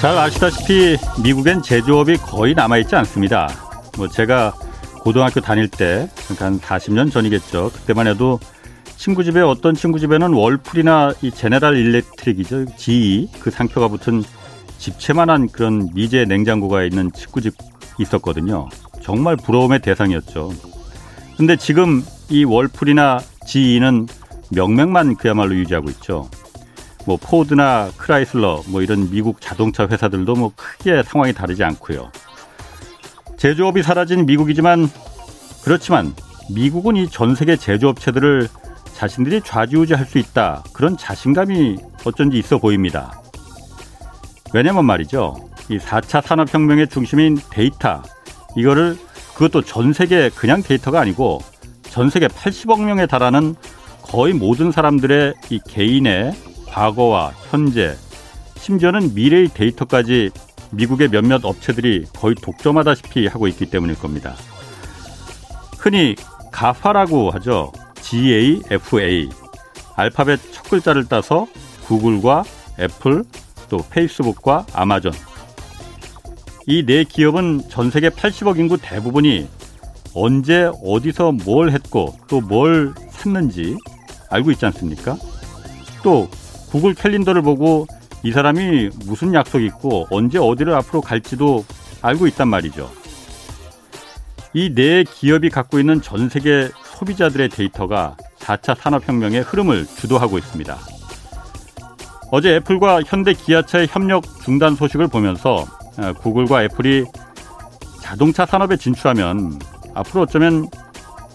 잘 아시다시피 미국엔 제조업이 거의 남아있지 않습니다. 뭐 제가 고등학교 다닐 때, 그러니까 한 40년 전이겠죠. 그때만 해도 친구 집에 어떤 친구 집에는 월풀이나 이 제네랄 일렉트릭이죠. GE 그 상표가 붙은 집채만한 그런 미제 냉장고가 있는 친구 집 있었거든요. 정말 부러움의 대상이었죠. 근데 지금 이 월풀이나 GE는 명맥만 그야말로 유지하고 있죠. 뭐 포드나 크라이슬러 뭐 이런 미국 자동차 회사들도 뭐 크게 상황이 다르지 않고요. 제조업이 사라진 미국이지만 그렇지만 미국은 이 전 세계 제조업체들을 자신들이 좌지우지할 수 있다. 그런 자신감이 어쩐지 있어 보입니다. 왜냐면 말이죠. 이 4차 산업혁명의 중심인 데이터, 이거를 그것도 전 세계 그냥 데이터가 아니고 전 세계 80억 명에 달하는 거의 모든 사람들의 이 개인의 과거와 현재, 심지어는 미래의 데이터까지 미국의 몇몇 업체들이 거의 독점하다시피 하고 있기 때문일 겁니다. 흔히 가파라고 하죠. GAFA. 알파벳 첫 글자를 따서 구글과 애플, 또 페이스북과 아마존. 이 네 기업은 전 세계 80억 인구 대부분이 언제 어디서 뭘 했고 또 뭘 샀는지 알고 있지 않습니까? 또 구글 캘린더를 보고 이 사람이 무슨 약속이 있고 언제 어디를 앞으로 갈지도 알고 있단 말이죠. 이 네 기업이 갖고 있는 전 세계 소비자들의 데이터가 4차 산업혁명의 흐름을 주도하고 있습니다. 어제 애플과 현대 기아차의 협력 중단 소식을 보면서 어, 구글과 애플이 자동차 산업에 진출하면 앞으로 어쩌면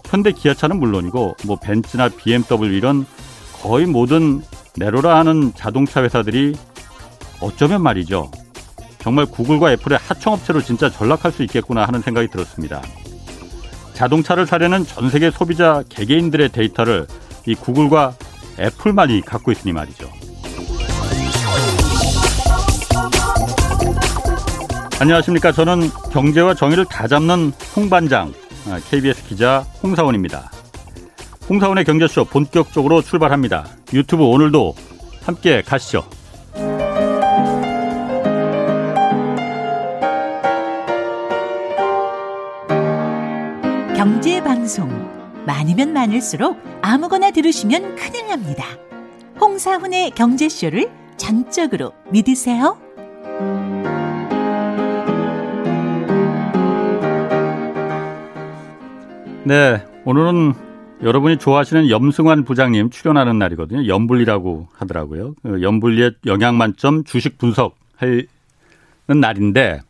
현대 기아차는 물론이고 뭐 벤츠나 BMW 이런 거의 모든 네로라 하는 자동차 회사들이 어쩌면 말이죠. 정말 구글과 애플의 하청업체로 진짜 전락할 수 있겠구나 하는 생각이 들었습니다. 자동차를 사려는 전 세계 소비자 개개인들의 데이터를 이 구글과 애플만이 갖고 있으니 말이죠. 안녕하십니까. 저는 경제와 정의를 다 잡는 홍반장, KBS 아, 기자 홍사원입니다. 홍사원의 경제쇼 본격적으로 출발합니다. 유튜브 오늘도 함께 가시죠. 경제 방송 많으면 많을수록 아무거나 들으시면 큰일 납니다. 홍사훈의 경제쇼를 전적으로 믿으세요. 네, 오늘은 여러분이 좋아하시는 염승환 부장님 출연하는 날이거든요. 염불리라고 하더라고요. 그 염불리의 영양 만점 주식 분석하는 날인데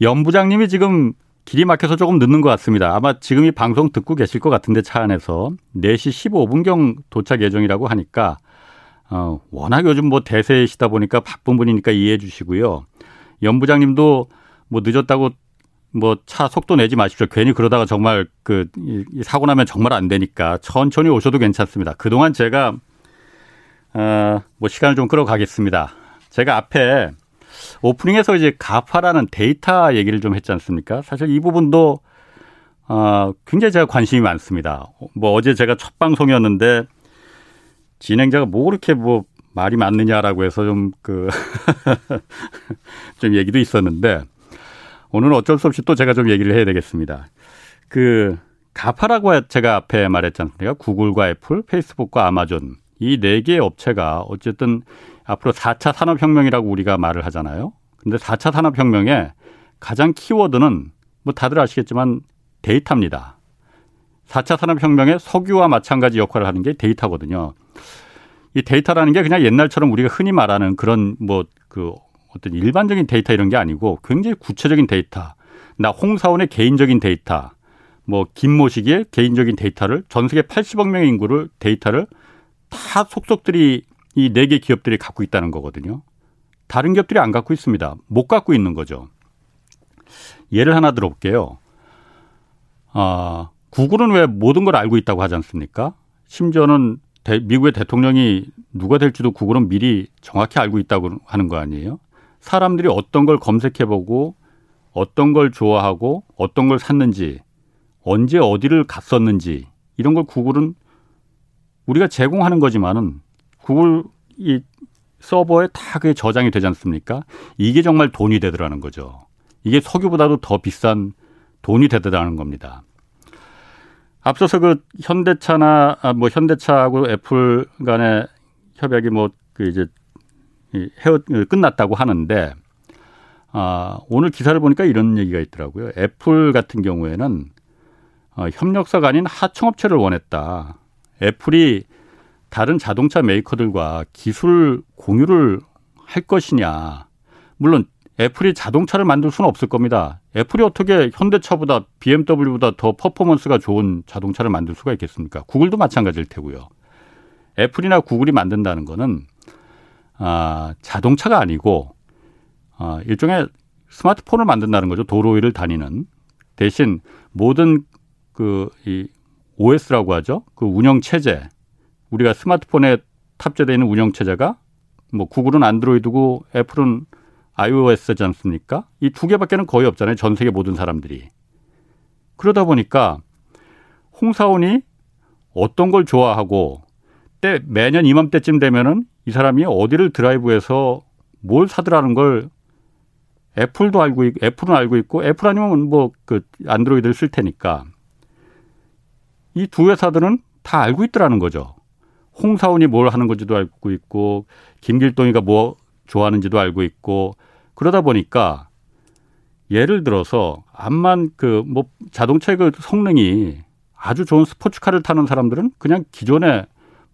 염 부장님이 지금 길이 막혀서 조금 늦는 것 같습니다. 아마 지금 이 방송 듣고 계실 것 같은데 차 안에서 4시 15분경 도착 예정이라고 하니까 어, 워낙 요즘 뭐 대세이시다 보니까 바쁜 분이니까 이해해 주시고요. 연 부장님도 뭐 늦었다고 뭐 차 속도 내지 마십시오. 괜히 그러다가 정말 그 사고 나면 정말 안 되니까 천천히 오셔도 괜찮습니다. 그동안 제가 어, 뭐 시간을 좀 끌어가겠습니다. 제가 앞에 오프닝에서 이제 가파라는 데이터 얘기를 좀 했지 않습니까? 사실 이 부분도 어, 굉장히 제가 관심이 많습니다. 뭐 어제 제가 첫 방송이었는데 진행자가 뭐 그렇게 뭐 말이 많느냐라고 해서 좀 그, 좀 얘기도 있었는데 오늘은 어쩔 수 없이 또 제가 좀 얘기를 해야 되겠습니다. 그, 가파라고 제가 앞에 말했지 않습니까? 구글과 애플, 페이스북과 아마존. 이 네 개의 업체가 어쨌든 앞으로 4차 산업혁명이라고 우리가 말을 하잖아요. 근데 4차 산업혁명의 가장 키워드는 뭐 다들 아시겠지만 데이터입니다. 4차 산업혁명의 석유와 마찬가지 역할을 하는 게 데이터거든요. 이 데이터라는 게 그냥 옛날처럼 우리가 흔히 말하는 그런 뭐 그 어떤 일반적인 데이터 이런 게 아니고 굉장히 구체적인 데이터. 나 홍사훈의 개인적인 데이터, 뭐 김모 씨의 개인적인 데이터를 전 세계 80억 명의 인구를 데이터를 다 속속들이 이 네 개 기업들이 갖고 있다는 거거든요. 다른 기업들이 안 갖고 있습니다. 못 갖고 있는 거죠. 예를 하나 들어볼게요. 아, 구글은 왜 모든 걸 알고 있다고 하지 않습니까? 심지어는 대, 미국의 대통령이 누가 될지도 구글은 미리 정확히 알고 있다고 하는 거 아니에요? 사람들이 어떤 걸 검색해보고 어떤 걸 좋아하고 어떤 걸 샀는지 언제 어디를 갔었는지 이런 걸 구글은 우리가 제공하는 거지만은 구글 이 서버에 다 그게 저장이 되지 않습니까? 이게 정말 돈이 되더라는 거죠. 이게 석유보다도 더 비싼 돈이 되더라는 겁니다. 앞서서 그 현대차나 아, 뭐 현대차하고 애플 간의 협약이 뭐 그 이제 헤어 끝났다고 하는데 아, 오늘 기사를 보니까 이런 얘기가 있더라고요. 애플 같은 경우에는 어, 협력사가 아닌 하청업체를 원했다. 애플이 다른 자동차 메이커들과 기술 공유를 할 것이냐. 물론 애플이 자동차를 만들 수는 없을 겁니다. 애플이 어떻게 현대차보다 BMW보다 더 퍼포먼스가 좋은 자동차를 만들 수가 있겠습니까? 구글도 마찬가지일 테고요. 애플이나 구글이 만든다는 거는 아, 자동차가 아니고 아, 일종의 스마트폰을 만든다는 거죠. 도로 위를 다니는 대신 모든 그 이 OS라고 하죠. 그 운영 체제 우리가 스마트폰에 탑재되어 있는 운영 체제가 뭐 구글은 안드로이드고 애플은 iOS지 않습니까? 이 두 개밖에는 거의 없잖아요. 전 세계 모든 사람들이. 그러다 보니까 홍사원이 어떤 걸 좋아하고 때 매년 이맘때쯤 되면은 이 사람이 어디를 드라이브해서 뭘 사더라는 걸 애플도 알고 있고 애플은 알고 있고 애플 아니면 뭐 그 안드로이드를 쓸 테니까 이 두 회사들은 다 알고 있더라는 거죠. 홍사원이 뭘 하는 건지도 알고 있고 김길동이가 뭐 좋아하는지도 알고 있고 그러다 보니까 예를 들어서 암만 그 뭐 자동차의 그 성능이 아주 좋은 스포츠카를 타는 사람들은 그냥 기존에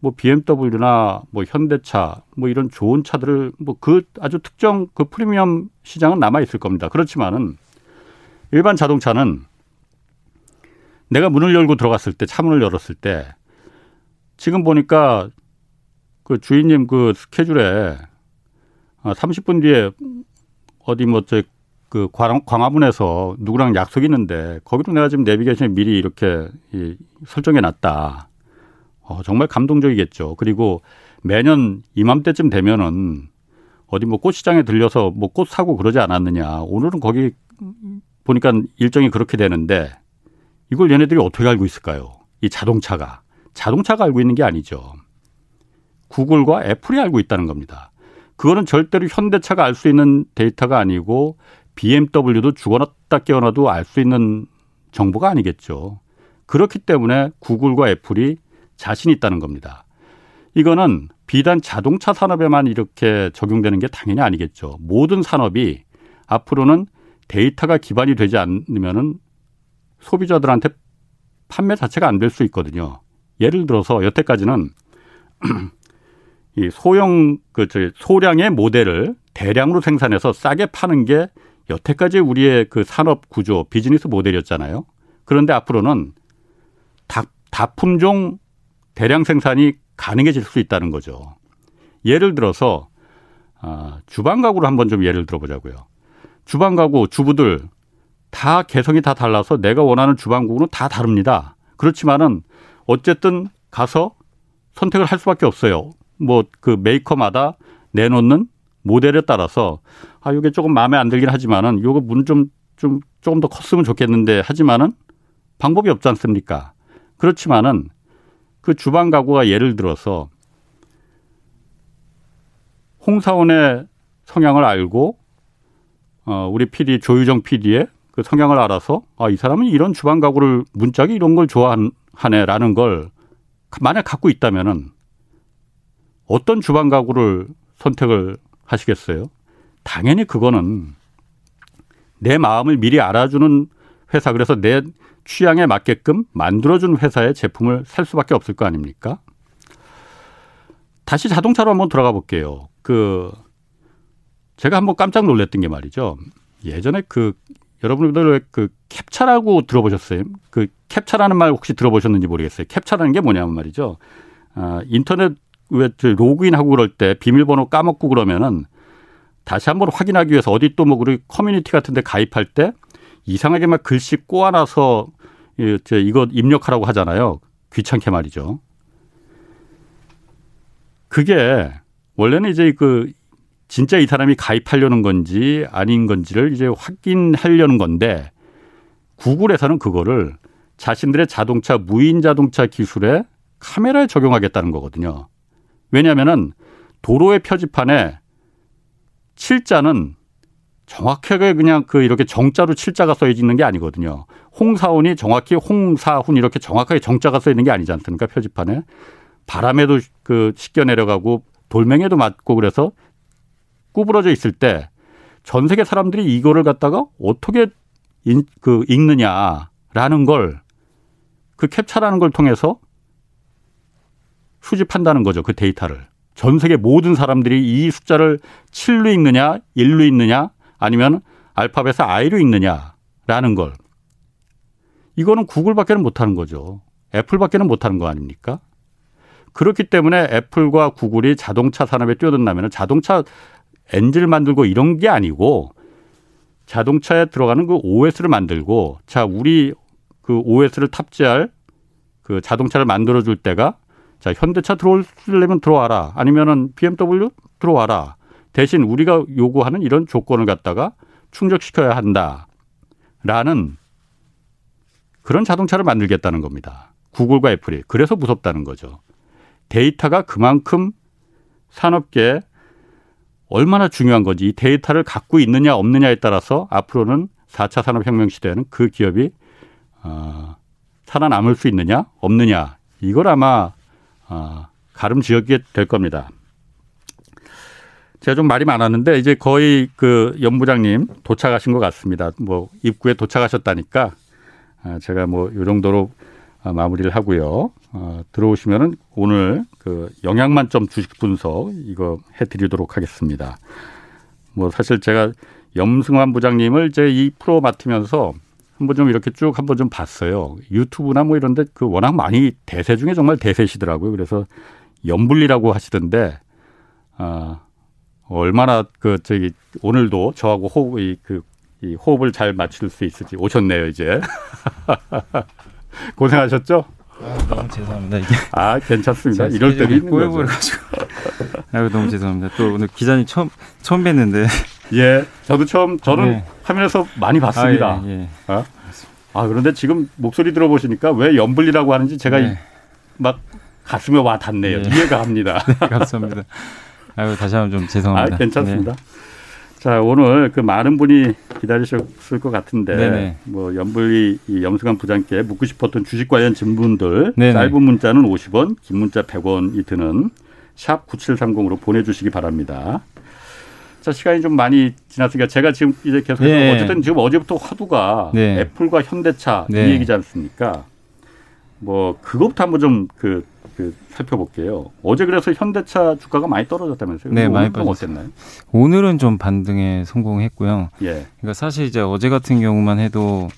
뭐 BMW나 뭐 현대차 뭐 이런 좋은 차들을 뭐 그 아주 특정 그 프리미엄 시장은 남아 있을 겁니다. 그렇지만은 일반 자동차는 내가 문을 열고 들어갔을 때 차 문을 열었을 때 지금 보니까 그 주인님 그 스케줄에 30분 아, 뒤에 어디 뭐저그 광화문에서 누구랑 약속 있는데 거기로 내가 지금 내비게이션에 미리 이렇게 이 설정해 놨다. 어, 정말 감동적이겠죠. 그리고 매년 이맘때쯤 되면은 어디 뭐 꽃시장에 들려서 뭐 꽃 사고 그러지 않았느냐. 오늘은 거기 보니까 일정이 그렇게 되는데 이걸 얘네들이 어떻게 알고 있을까요? 이 자동차가. 자동차가 알고 있는 게 아니죠. 구글과 애플이 알고 있다는 겁니다. 그거는 절대로 현대차가 알 수 있는 데이터가 아니고 BMW도 죽어났다 깨어나도 알 수 있는 정보가 아니겠죠. 그렇기 때문에 구글과 애플이 자신 있다는 겁니다. 이거는 비단 자동차 산업에만 이렇게 적용되는 게 당연히 아니겠죠. 모든 산업이 앞으로는 데이터가 기반이 되지 않으면은 소비자들한테 판매 자체가 안 될 수 있거든요. 예를 들어서 여태까지는 이 소형 그저 소량의 모델을 대량으로 생산해서 싸게 파는 게 여태까지 우리의 그 산업 구조 비즈니스 모델이었잖아요. 그런데 앞으로는 다, 다품종 대량 생산이 가능해질 수 있다는 거죠. 예를 들어서 아, 주방 가구를 한번 좀 예를 들어보자고요. 주방 가구 주부들 다 개성이 다 달라서 내가 원하는 주방 가구는 다 다릅니다. 그렇지만은 어쨌든 가서 선택을 할 수밖에 없어요. 뭐 그 메이커마다 내놓는 모델에 따라서 아 이게 조금 마음에 안 들긴 하지만은 요거 문 좀 좀 조금 더 컸으면 좋겠는데 하지만은 방법이 없지 않습니까? 그렇지만은 그 주방 가구가 예를 들어서 홍사원의 성향을 알고 어 우리 PD 조유정 PD의 그 성향을 알아서 아 이 사람은 이런 주방 가구를 문짝이 이런 걸 좋아하네라는 걸 만약 갖고 있다면은 어떤 주방 가구를 선택을 하시겠어요? 당연히 그거는 내 마음을 미리 알아주는 회사 그래서 내 취향에 맞게끔 만들어준 회사의 제품을 살 수밖에 없을 거 아닙니까? 다시 자동차로 한번 들어가 볼게요. 그 제가 한번 깜짝 놀랐던 게 말이죠. 예전에 그 여러분들 그 캡차라고 들어보셨어요? 그 캡차라는 말 혹시 들어보셨는지 모르겠어요. 캡차라는 게 뭐냐면 말이죠. 아, 인터넷 왜 로그인하고 그럴 때 비밀번호 까먹고 그러면은 다시 한번 확인하기 위해서 어디 또뭐 우리 커뮤니티 같은 데 가입할 때 이상하게 막 글씨 꼬아놔서 이거 입력하라고 하잖아요. 귀찮게 말이죠. 그게 원래는 이제 그 진짜 이 사람이 가입하려는 건지 아닌 건지를 이제 확인하려는 건데 구글에서는 그거를 자신들의 자동차 무인 자동차 기술에 카메라에 적용하겠다는 거거든요. 왜냐하면은 도로의 표지판에 칠자는 정확하게 그냥 그 이렇게 정자로 칠자가 써 있는 게 아니거든요. 홍사훈이 정확히 홍사훈 이렇게 정확하게 정자가 써 있는 게 아니지 않습니까? 표지판에. 바람에도 그 씻겨 내려가고 돌멩이에도 맞고 그래서 구부러져 있을 때 전 세계 사람들이 이거를 갖다가 어떻게 인, 그 읽느냐라는 걸 그 캡처라는 걸 통해서 수집한다는 거죠. 그 데이터를. 전 세계 모든 사람들이 이 숫자를 7로 읽느냐, 1로 읽느냐, 아니면 알파벳을 I로 읽느냐라는 걸. 이거는 구글밖에는 못하는 거죠. 애플밖에는 못하는 거 아닙니까? 그렇기 때문에 애플과 구글이 자동차 산업에 뛰어든다면 자동차 엔진을 만들고 이런 게 아니고 자동차에 들어가는 그 OS를 만들고 자 우리 그 OS를 탑재할 그 자동차를 만들어 줄 때가 자 현대차 들어올려면 들어와라 아니면은 BMW 들어와라 대신 우리가 요구하는 이런 조건을 갖다가 충족시켜야 한다라는 그런 자동차를 만들겠다는 겁니다. 구글과 애플이 그래서 무섭다는 거죠. 데이터가 그만큼 산업계에 얼마나 중요한 건지 이 데이터를 갖고 있느냐 없느냐에 따라서 앞으로는 4차 산업혁명 시대에는 그 기업이 어, 살아남을 수 있느냐 없느냐 이걸 아마 어, 가름 지역이 될 겁니다. 제가 좀 말이 많았는데 이제 거의 그 연부장님 도착하신 것 같습니다. 뭐 입구에 도착하셨다니까 아, 제가 뭐 요 정도로 아, 마무리를 하고요. 어, 들어오시면은 오늘 그 영양 만점 주식 분석 이거 해드리도록 하겠습니다. 뭐 사실 제가 염승환 부장님을 이제 이 프로 맡으면서 한번 좀 이렇게 쭉 한번 좀 봤어요. 유튜브나 뭐 이런데 그 워낙 많이 대세 중에 정말 대세시더라고요. 그래서 염불리라고 하시던데 아 얼마나 그 저기 오늘도 저하고 호흡 이 그 이 호흡을 잘 맞출 수 있을지 오셨네요 이제 고생하셨죠? 아, 너무 죄송합니다. 이게 아 괜찮습니다. 이럴 때도 있는 거죠. 아 너무 죄송합니다. 또 오늘 기자님 처음 처음 뵀는데 예, 저도 처음 저는 네. 화면에서 많이 봤습니다. 아, 예, 예. 아, 아, 그런데 지금 목소리 들어보시니까 왜 연불리라고 하는지 제가 네. 막 가슴에 와 닿네요. 네. 이해가 갑니다. 감사합니다. 아유 다시 한번 좀 아, 죄송합니다. 괜찮습니다. 네. 자, 오늘 그 많은 분이 기다리셨을 것 같은데, 네네. 뭐, 연불리 이 염승환 부장께 묻고 싶었던 주식 관련 질문들, 네네. 짧은 문자는 50원, 긴 문자 100원이 드는 샵 9730으로 보내 주시기 바랍니다. 자, 시간이 좀 많이 지났으니까 제가 지금 이제 계속 네. 어쨌든 지금 어제부터 화두가 네. 애플과 현대차 이 네. 얘기지 않습니까? 뭐, 그것부터 한번 좀 그, 그 살펴볼게요. 어제 그래서 현대차 주가가 많이 떨어졌다면서요? 네, 많이. 어땠나요? 오늘은 좀 반등에 성공했고요. 예. 그러니까 사실 이제 어제 같은 경우만 해도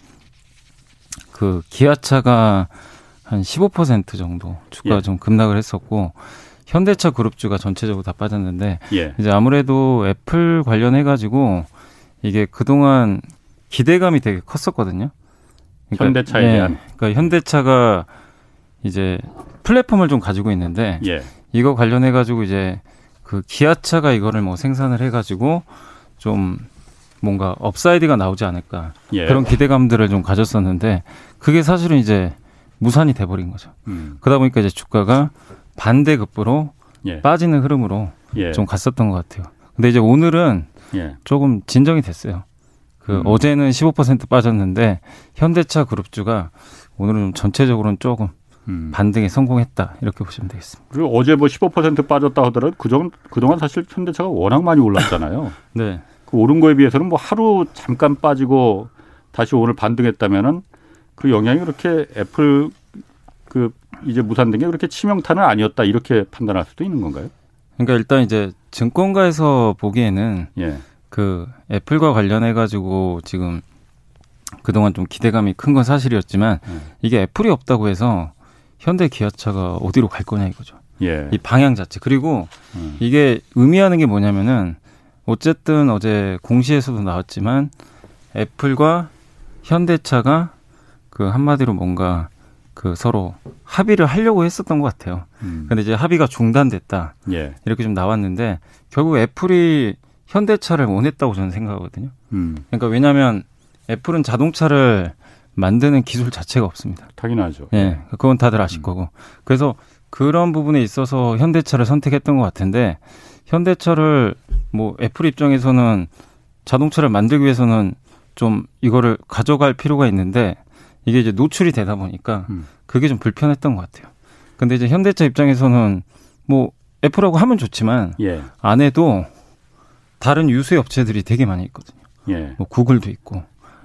그 기아차가 한 15% 정도 주가가 예. 좀 급락을 했었고 현대차 그룹주가 전체적으로 다 빠졌는데 예. 이제 아무래도 애플 관련해 가지고 이게 그동안 기대감이 되게 컸었거든요. 현대차에 예, 대한. 그러니까 현대차가 이제 플랫폼을 좀 가지고 있는데 예. 이거 관련해 가지고 이제 그 기아차가 이거를 뭐 생산을 해 가지고 좀 뭔가 upside가 나오지 않을까 예. 그런 기대감들을 좀 가졌었는데 그게 사실은 이제 무산이 돼버린 거죠. 음. 그러다 보니까 이제 주가가 반대급부로 예. 빠지는 흐름으로 예. 좀 갔었던 것 같아요. 근데 이제 오늘은 예. 조금 진정이 됐어요. 그 음. 어제는 15% 빠졌는데 현대차 그룹주가 오늘은 좀 전체적으로는 조금 음. 반등에 성공했다 이렇게 보시면 되겠습니다. 그리고 어제 뭐 15% 빠졌다 하더라도 그전 그동안 사실 현대차가 워낙 많이 올랐잖아요. 네, 그 오른 거에 비해서는 뭐 하루 잠깐 빠지고 다시 오늘 반등했다면은 그 영향이 그렇게 애플 그 이제 무산된 게 그렇게 치명타는 아니었다 이렇게 판단할 수도 있는 건가요? 그러니까 일단 이제 증권가에서 보기에는 예. 그 애플과 관련해 가지고 지금 그동안 좀 기대감이 큰 건 사실이었지만 음. 이게 애플이 없다고 해서 현대 기아차가 어디로 갈 거냐 이거죠. 예. 이 방향 자체. 그리고 음. 이게 의미하는 게 뭐냐면은 어쨌든 어제 공시에서도 나왔지만 애플과 현대차가 그 한마디로 뭔가 그 서로 합의를 하려고 했었던 것 같아요. 음. 근데 이제 합의가 중단됐다. 예. 이렇게 좀 나왔는데 결국 애플이 현대차를 원했다고 저는 생각하거든요. 음. 그러니까 왜냐하면 애플은 자동차를 만드는 기술 자체가 없습니다. 당연하죠. 예, 그건 다들 아실 음. 거고. 그래서 그런 부분에 있어서 현대차를 선택했던 것 같은데 현대차를 뭐 애플 입장에서는 자동차를 만들기 위해서는 좀 이거를 가져갈 필요가 있는데 이게 이제 노출이 되다 보니까 음. 그게 좀 불편했던 것 같아요. 근데 이제 현대차 입장에서는 뭐 애플하고 하면 좋지만 예. 안 해도 다른 유수의 업체들이 되게 많이 있거든요. 예. 뭐 구글도 있고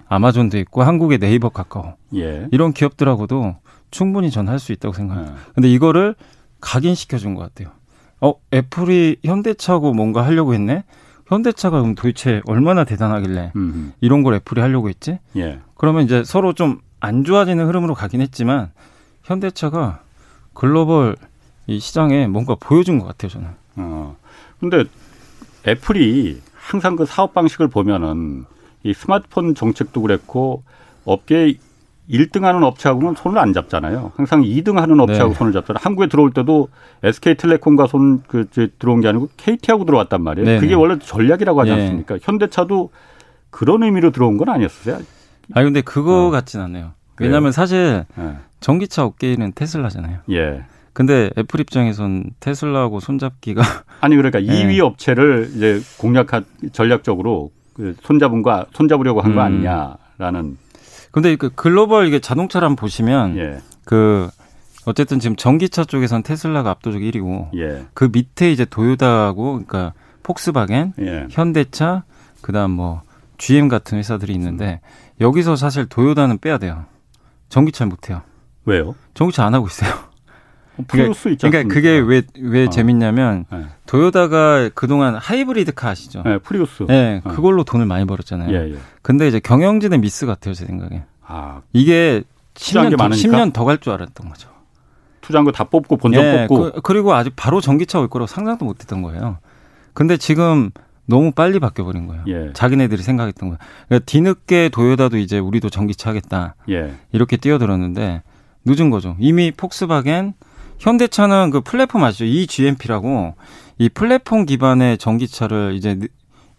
아마존도 있고 한국의 네이버 카카오 예. 이런 기업들하고도 충분히 전 할 수 있다고 생각합니다. 아, 근데 이거를 각인시켜 준 것 같아요. 어, 애플이 현대차하고 뭔가 하려고 했네? 현대차가 그럼 도대체 얼마나 대단하길래 음. 이런 걸 애플이 하려고 했지? 예. 그러면 이제 서로 좀 안 좋아지는 흐름으로 가긴 했지만 현대차가 글로벌 이 시장에 뭔가 보여준 것 같아요, 저는. 어. 근데 애플이 항상 그 사업 방식을 보면은 이 스마트폰 정책도 그랬고 업계 1등하는 업체하고는 손을 안 잡잖아요. 항상 2등하는 업체하고 네. 손을 잡잖아요. 한국에 들어올 때도 SK텔레콤과 손그 들어온 게 아니고 KT하고 들어왔단 말이에요. 네네. 그게 원래 전략이라고 하지 네. 않습니까? 현대차도 그런 의미로 들어온 건 아니었어요. 아 근데 그거 어. 같진. 그래요? 왜냐하면 사실 예. 전기차 업계는 테슬라잖아요. 예. 근데 애플 입장에선 테슬라하고 손잡기가 아니 그러니까 네. 2위 업체를 이제 공략한 전략적으로 그 손잡은과 손잡으려고 한거 음. 아니냐라는 근데 그 글로벌 이게 자동차를 한번 보시면 예. 그 어쨌든 지금 전기차 쪽에선 테슬라가 압도적 1위고 예. 그 밑에 이제 도요타하고 그러니까 폭스바겐, 예. 현대차, 그다음 뭐 GM 같은 회사들이 있는데 여기서 사실 도요타는 빼야 돼요. 전기차 못 해요. 왜요? 전기차 안 하고 있어요. 프리우스 있지 그러니까 않습니까? 그게 왜왜 어. 재밌냐면 예. 도요타가 그동안 하이브리드 카 아시죠? 예, 프리우스. 네, 어. 그걸로 돈을 많이 벌었잖아요. 예, 예. 근데 이제 경영진의 미스 같아요, 제 생각에. 아, 이게 투자한 10년 게 더, 많으니까? 10년 더 갈 줄 알았던 거죠. 투자한 거 다 뽑고 본전 예, 뽑고. 그, 리고 아직 바로 전기차 올 거라고 상상도 못 했던 거예요. 근데 지금 너무 빨리 바뀌어 버린 거예요. 예. 자기네들이 생각했던 거예요. 그러니까 뒤늦게 도요타도 이제 우리도 전기차 하겠다. 예. 이렇게 뛰어들었는데 늦은 거죠. 이미 폭스바겐, 현대차는 그 플랫폼 아시죠? eGMP라고 이 플랫폼 기반의 전기차를 이제 느-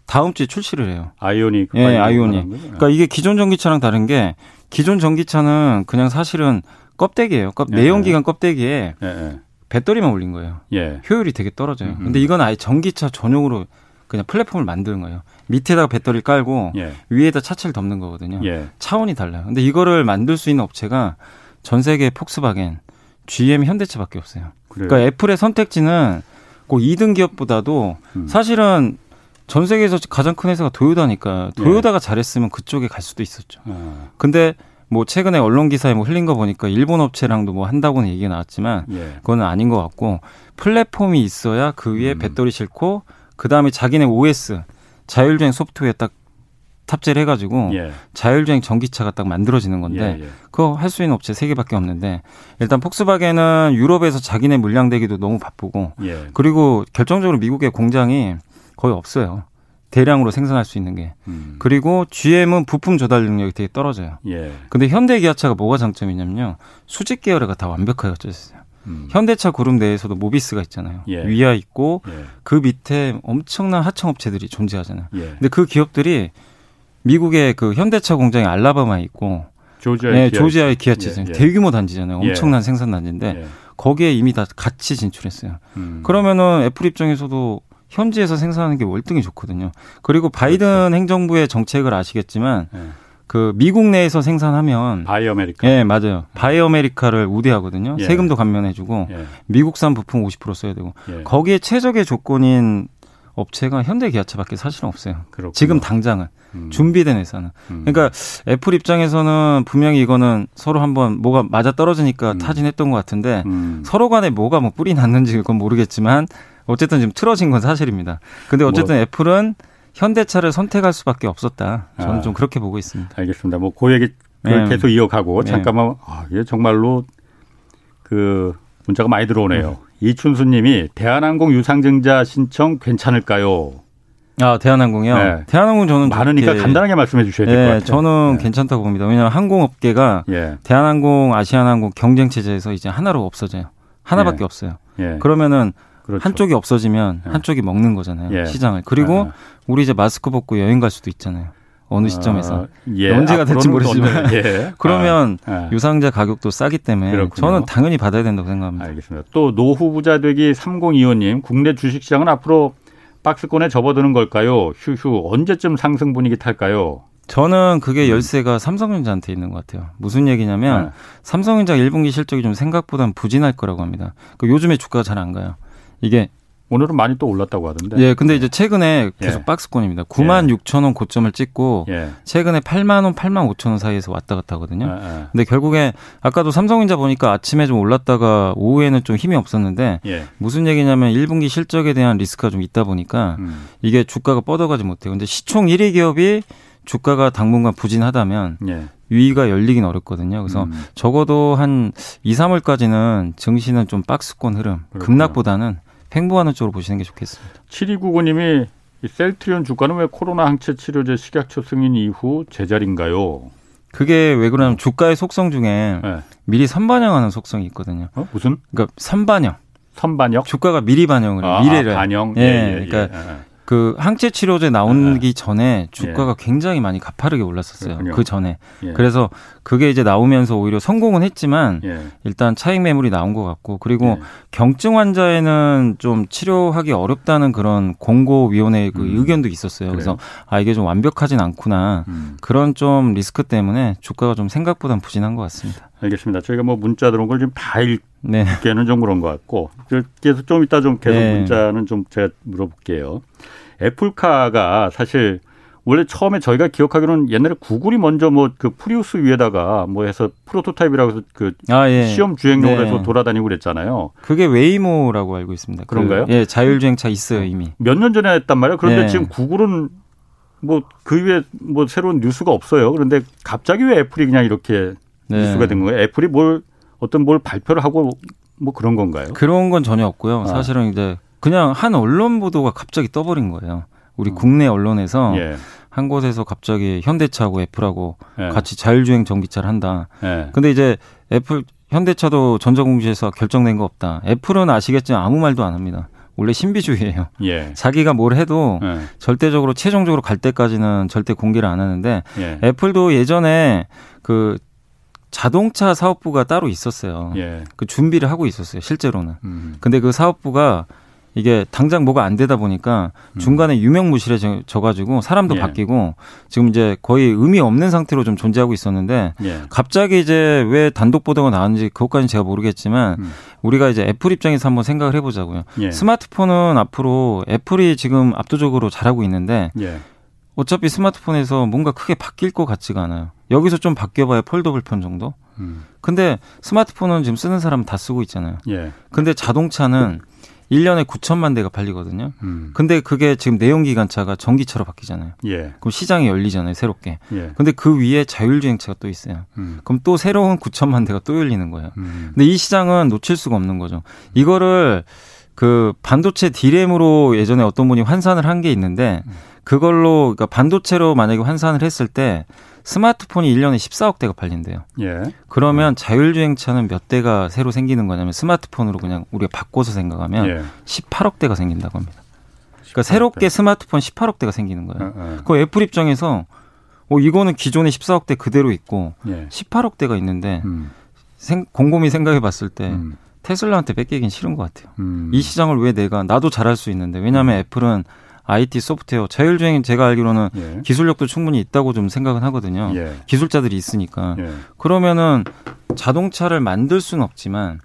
다음 주에 출시를 해요. 아이오닉. 예, 아이오닉. 그러니까 이게 기존 전기차랑 다른 게 기존 전기차는 그냥 사실은 껍데기예요. 껍, 예. 내연기관 껍데기에 예, 예. 배터리만 올린 거예요. 예. 효율이 되게 떨어져요. 음흠. 근데 이건 아예 전기차 전용으로 그냥 플랫폼을 만드는 거예요. 밑에다가 배터리를 깔고 예. 위에다 차체를 덮는 거거든요. 예. 차원이 달라요. 근데 이거를 만들 수 있는 업체가 전 세계 폭스바겐, GM, 현대차밖에 없어요. 그래요. 그러니까 애플의 선택지는 꼭 2등 기업보다도 음. 사실은 전 세계에서 가장 큰 회사가 도요타니까 예. 도요타가 잘했으면 그쪽에 갈 수도 있었죠. 아, 근데 뭐 최근에 언론 기사에 뭐 흘린 거 보니까 일본 업체랑도 뭐 한다고는 얘기가 나왔지만 예. 그거는 아닌 것 같고 플랫폼이 있어야 그 위에 음. 배터리 싣고 그 다음에 자기네 OS 자율주행 소프트웨어 딱 탑재를 해가지고 예. 자율주행 전기차가 딱 만들어지는 건데 예, 예. 그거 할 수 있는 업체 세 개밖에 없는데 일단 폭스바겐은 유럽에서 자기네 물량 대기도 너무 바쁘고 예. 그리고 결정적으로 미국의 공장이 거의 없어요. 대량으로 생산할 수 있는 게. 음. 그리고 GM은 부품 조달 능력이 되게 떨어져요. 예. 근데 현대 기아차가 뭐가 장점이냐면요. 수직 계열화가 다 완벽하게 있어요. 음. 현대차 그룹 내에서도 모비스가 있잖아요. 예. 위아 있고 예. 그 밑에 엄청난 하청 업체들이 존재하잖아요. 예. 근데 그 기업들이 미국의 그 현대차 공장이 알라바마에 있고 조지아의 네, 기아- 조지아의 기아차잖아요. 예, 예. 대규모 단지잖아요. 예. 엄청난 생산 단지인데 예. 거기에 이미 다 같이 진출했어요. 음. 그러면은 애플 입장에서도 현지에서 생산하는 게 월등히 좋거든요. 그리고 바이든 그렇죠. 행정부의 정책을 아시겠지만 예. 그 미국 내에서 생산하면 Buy America. 예, 맞아요. Buy America를 우대하거든요. 예. 세금도 감면해 주고 예. 미국산 부품 50% 써야 되고 예. 거기에 최적의 조건인 업체가 현대 기아차밖에 사실은 없어요. 그렇군요. 지금 당장은 음. 준비된 회사는. 음. 그러니까 애플 입장에서는 분명히 이거는 서로 한번 뭐가 맞아 떨어지니까 음. 타진했던 것 같은데 음. 서로 간에 뭐가 뭐 뿌리 났는지 그건 모르겠지만 어쨌든 지금 틀어진 건 사실입니다. 근데 어쨌든 애플은 현대차를 선택할 수밖에 없었다. 저는 뭐 아. 좀 그렇게 보고 있습니다. 알겠습니다. 뭐그 얘기 그걸 네. 계속 이어가고 네. 잠깐만 아, 이게 정말로 그 문자가 많이 들어오네요. 이춘수님이 대한항공 유상증자 신청 괜찮을까요? 아 대한항공이요. 네. 대한항공 저는 많으니까 좋게- 간단하게 말씀해 주셔야 될것 네, 같아요. 저는 네. 괜찮다고 봅니다. 왜냐하면 항공업계가 예, 대한항공, 아시아나항공 경쟁 체제에서 이제 하나로 없어져요. 하나밖에 예. 없어요. 예, 그러면은 그렇죠. 한쪽이 없어지면 네. 한쪽이 먹는 거잖아요. 예. 시장을. 그리고 아, 우리 이제 마스크 벗고 여행 갈 수도 있잖아요. 어느 시점에서. 아, 예, 언제가 될지 모르지만. 예. 그러면 아, 아. 유상자 가격도 싸기 때문에 그렇군요. 저는 당연히 받아야 된다고 생각합니다. 알겠습니다. 또 노후 부자 되기 3025님 국내 주식시장은 앞으로 박스권에 접어드는 걸까요? 휴휴 언제쯤 상승 분위기 탈까요? 저는 그게 열쇠가 삼성전자한테 있는 것 같아요. 무슨 얘기냐면 네. 삼성전자 1분기 실적이 좀 생각보다는 부진할 거라고 합니다. 그 요즘에 주가가 잘 안 가요. 이게 오늘은 많이 또 올랐다고 하던데. 예, 근데 이제 최근에 계속 예. 박스권입니다. 9만 6천 원 고점을 찍고 예. 최근에 8만 원, 8만 5천 원 사이에서 왔다 갔다 하거든요. 예, 예. 근데 결국에 아까도 삼성전자 보니까 아침에 좀 올랐다가 오후에는 좀 힘이 없었는데 예. 무슨 얘기냐면 1분기 실적에 대한 리스크가 좀 있다 보니까 음. 이게 주가가 뻗어가지 못해요. 근데 시총 1위 기업이 주가가 당분간 부진하다면 예. 위기가 열리긴 어렵거든요. 그래서 음. 적어도 한 2, 3월까지는 증시는 좀 박스권 흐름, 그렇구나. 급락보다는 횡보하는 쪽으로 보시는 게 좋겠습니다. 7299님이 이 셀트리온 주가는 왜 코로나 항체 치료제 식약처 승인 이후 제자리인가요? 그게 왜 그러냐면 주가의 속성 중에 예. 미리 선반영하는 속성이 있거든요. 어? 무슨 그러니까 선반영. 선반역? 주가가 미리 반영을 해요. 아, 미래를. 아, 반영. 예, 예, 예, 그러니까 예, 예. 그 항체 치료제 나오기 전에 주가가 굉장히 많이 가파르게 올랐었어요. 그렇군요. 그 전에. 예. 그래서 그게 이제 나오면서 오히려 성공은 했지만 예. 일단 차익 매물이 나온 것 같고 그리고 예. 경증 환자에는 좀 치료하기 어렵다는 그런 공고위원회 그 음. 의견도 있었어요. 그래서 아 이게 좀 완벽하진 않구나. 음. 그런 좀 리스크 때문에 주가가 좀 생각보단 부진한 것 같습니다. 알겠습니다. 저희가 뭐 문자 들어온 걸 지금 다 네. 읽기에는 좀 그런 것 같고 그래서 좀 이따 좀 계속 네. 문자는 좀 제가 물어볼게요. 애플카가 사실 원래 처음에 저희가 기억하기로는 옛날에 구글이 먼저 뭐 그 프리우스 위에다가 뭐 해서 프로토타입이라고 해서 그 아 예. 시험 주행용으로 네. 해서 돌아다니고 그랬잖아요. 그게 웨이모라고 알고 있습니다. 그, 그런가요? 예, 자율주행차 있어요 이미. 몇 년 전에 했단 말이에요. 그런데 네. 지금 구글은 뭐 그 위에 뭐 새로운 뉴스가 없어요. 그런데 갑자기 왜 애플이 그냥 이렇게 네. 뉴스가 된 거예요? 애플이 뭘 어떤 뭘 발표를 하고 뭐 그런 건가요? 그런 건 전혀 없고요. 아. 사실은 이제 그냥 한 언론 보도가 갑자기 떠버린 거예요. 우리 음. 국내 언론에서 예. 한 곳에서 갑자기 현대차하고 애플하고 예. 같이 자율주행 전기차를 한다. 예. 근데 이제 애플 현대차도 전자공시에서 결정된 거 없다. 애플은 아시겠지만 아무 말도 안 합니다. 원래 신비주의예요. 예. 자기가 뭘 해도 예. 절대적으로 최종적으로 갈 때까지는 절대 공개를 안 하는데 예. 애플도 예전에 그 자동차 사업부가 따로 있었어요. 예. 그 준비를 하고 있었어요. 실제로는. 음. 근데 그 사업부가 이게 당장 뭐가 안 되다 보니까 중간에 유명무실해져 가지고 사람도 음. 예. 바뀌고 지금 이제 거의 의미 없는 상태로 좀 존재하고 있었는데 예. 갑자기 이제 왜 단독 보도가 나왔는지 그것까지는 제가 모르겠지만 음. 우리가 이제 애플 입장에서 한번 생각을 해보자고요. 예. 스마트폰은 앞으로 애플이 지금 압도적으로 잘하고 있는데 예. 어차피 스마트폰에서 뭔가 크게 바뀔 것 같지가 않아요. 여기서 좀 바뀌어봐야 폴더블 폰 정도? 음. 근데 스마트폰은 지금 쓰는 사람 다 쓰고 있잖아요. 예. 근데 자동차는 1년에 9천만 대가 팔리거든요. 음. 근데 그게 지금 내연 기관차가 전기차로 바뀌잖아요. 예. 그럼 시장이 열리잖아요, 새롭게. 예. 근데 그 위에 자율주행차가 또 있어요. 음. 그럼 또 새로운 9천만 대가 또 열리는 거예요. 음. 근데 이 시장은 놓칠 수가 없는 거죠. 이거를 그 반도체 디램으로 예전에 어떤 분이 환산을 한 게 있는데 그걸로 그러니까 반도체로 만약에 환산을 했을 때 스마트폰이 1년에 14억 대가 팔린대요. 예. 그러면 자율주행차는 몇 대가 새로 생기는 거냐면 스마트폰으로 그냥 우리가 바꿔서 생각하면 예. 18억 대가 생긴다고 합니다. 그러니까 새롭게 스마트폰 18억 대가 생기는 거예요. 어, 어. 그 애플 입장에서 어 이거는 기존의 14억 대 그대로 있고 예. 18억 대가 있는데 음. 생, 곰곰이 생각해 봤을 때 음. 테슬라한테 뺏기긴 싫은 것 같아요. 음. 이 시장을 왜 내가 나도 잘할 수 있는데 왜냐하면 애플은 IT 소프트웨어 자율주행 제가 알기로는 예. 기술력도 충분히 있다고 좀 생각은 하거든요. 예. 기술자들이 있으니까 예. 그러면은 자동차를 만들 수는 없지만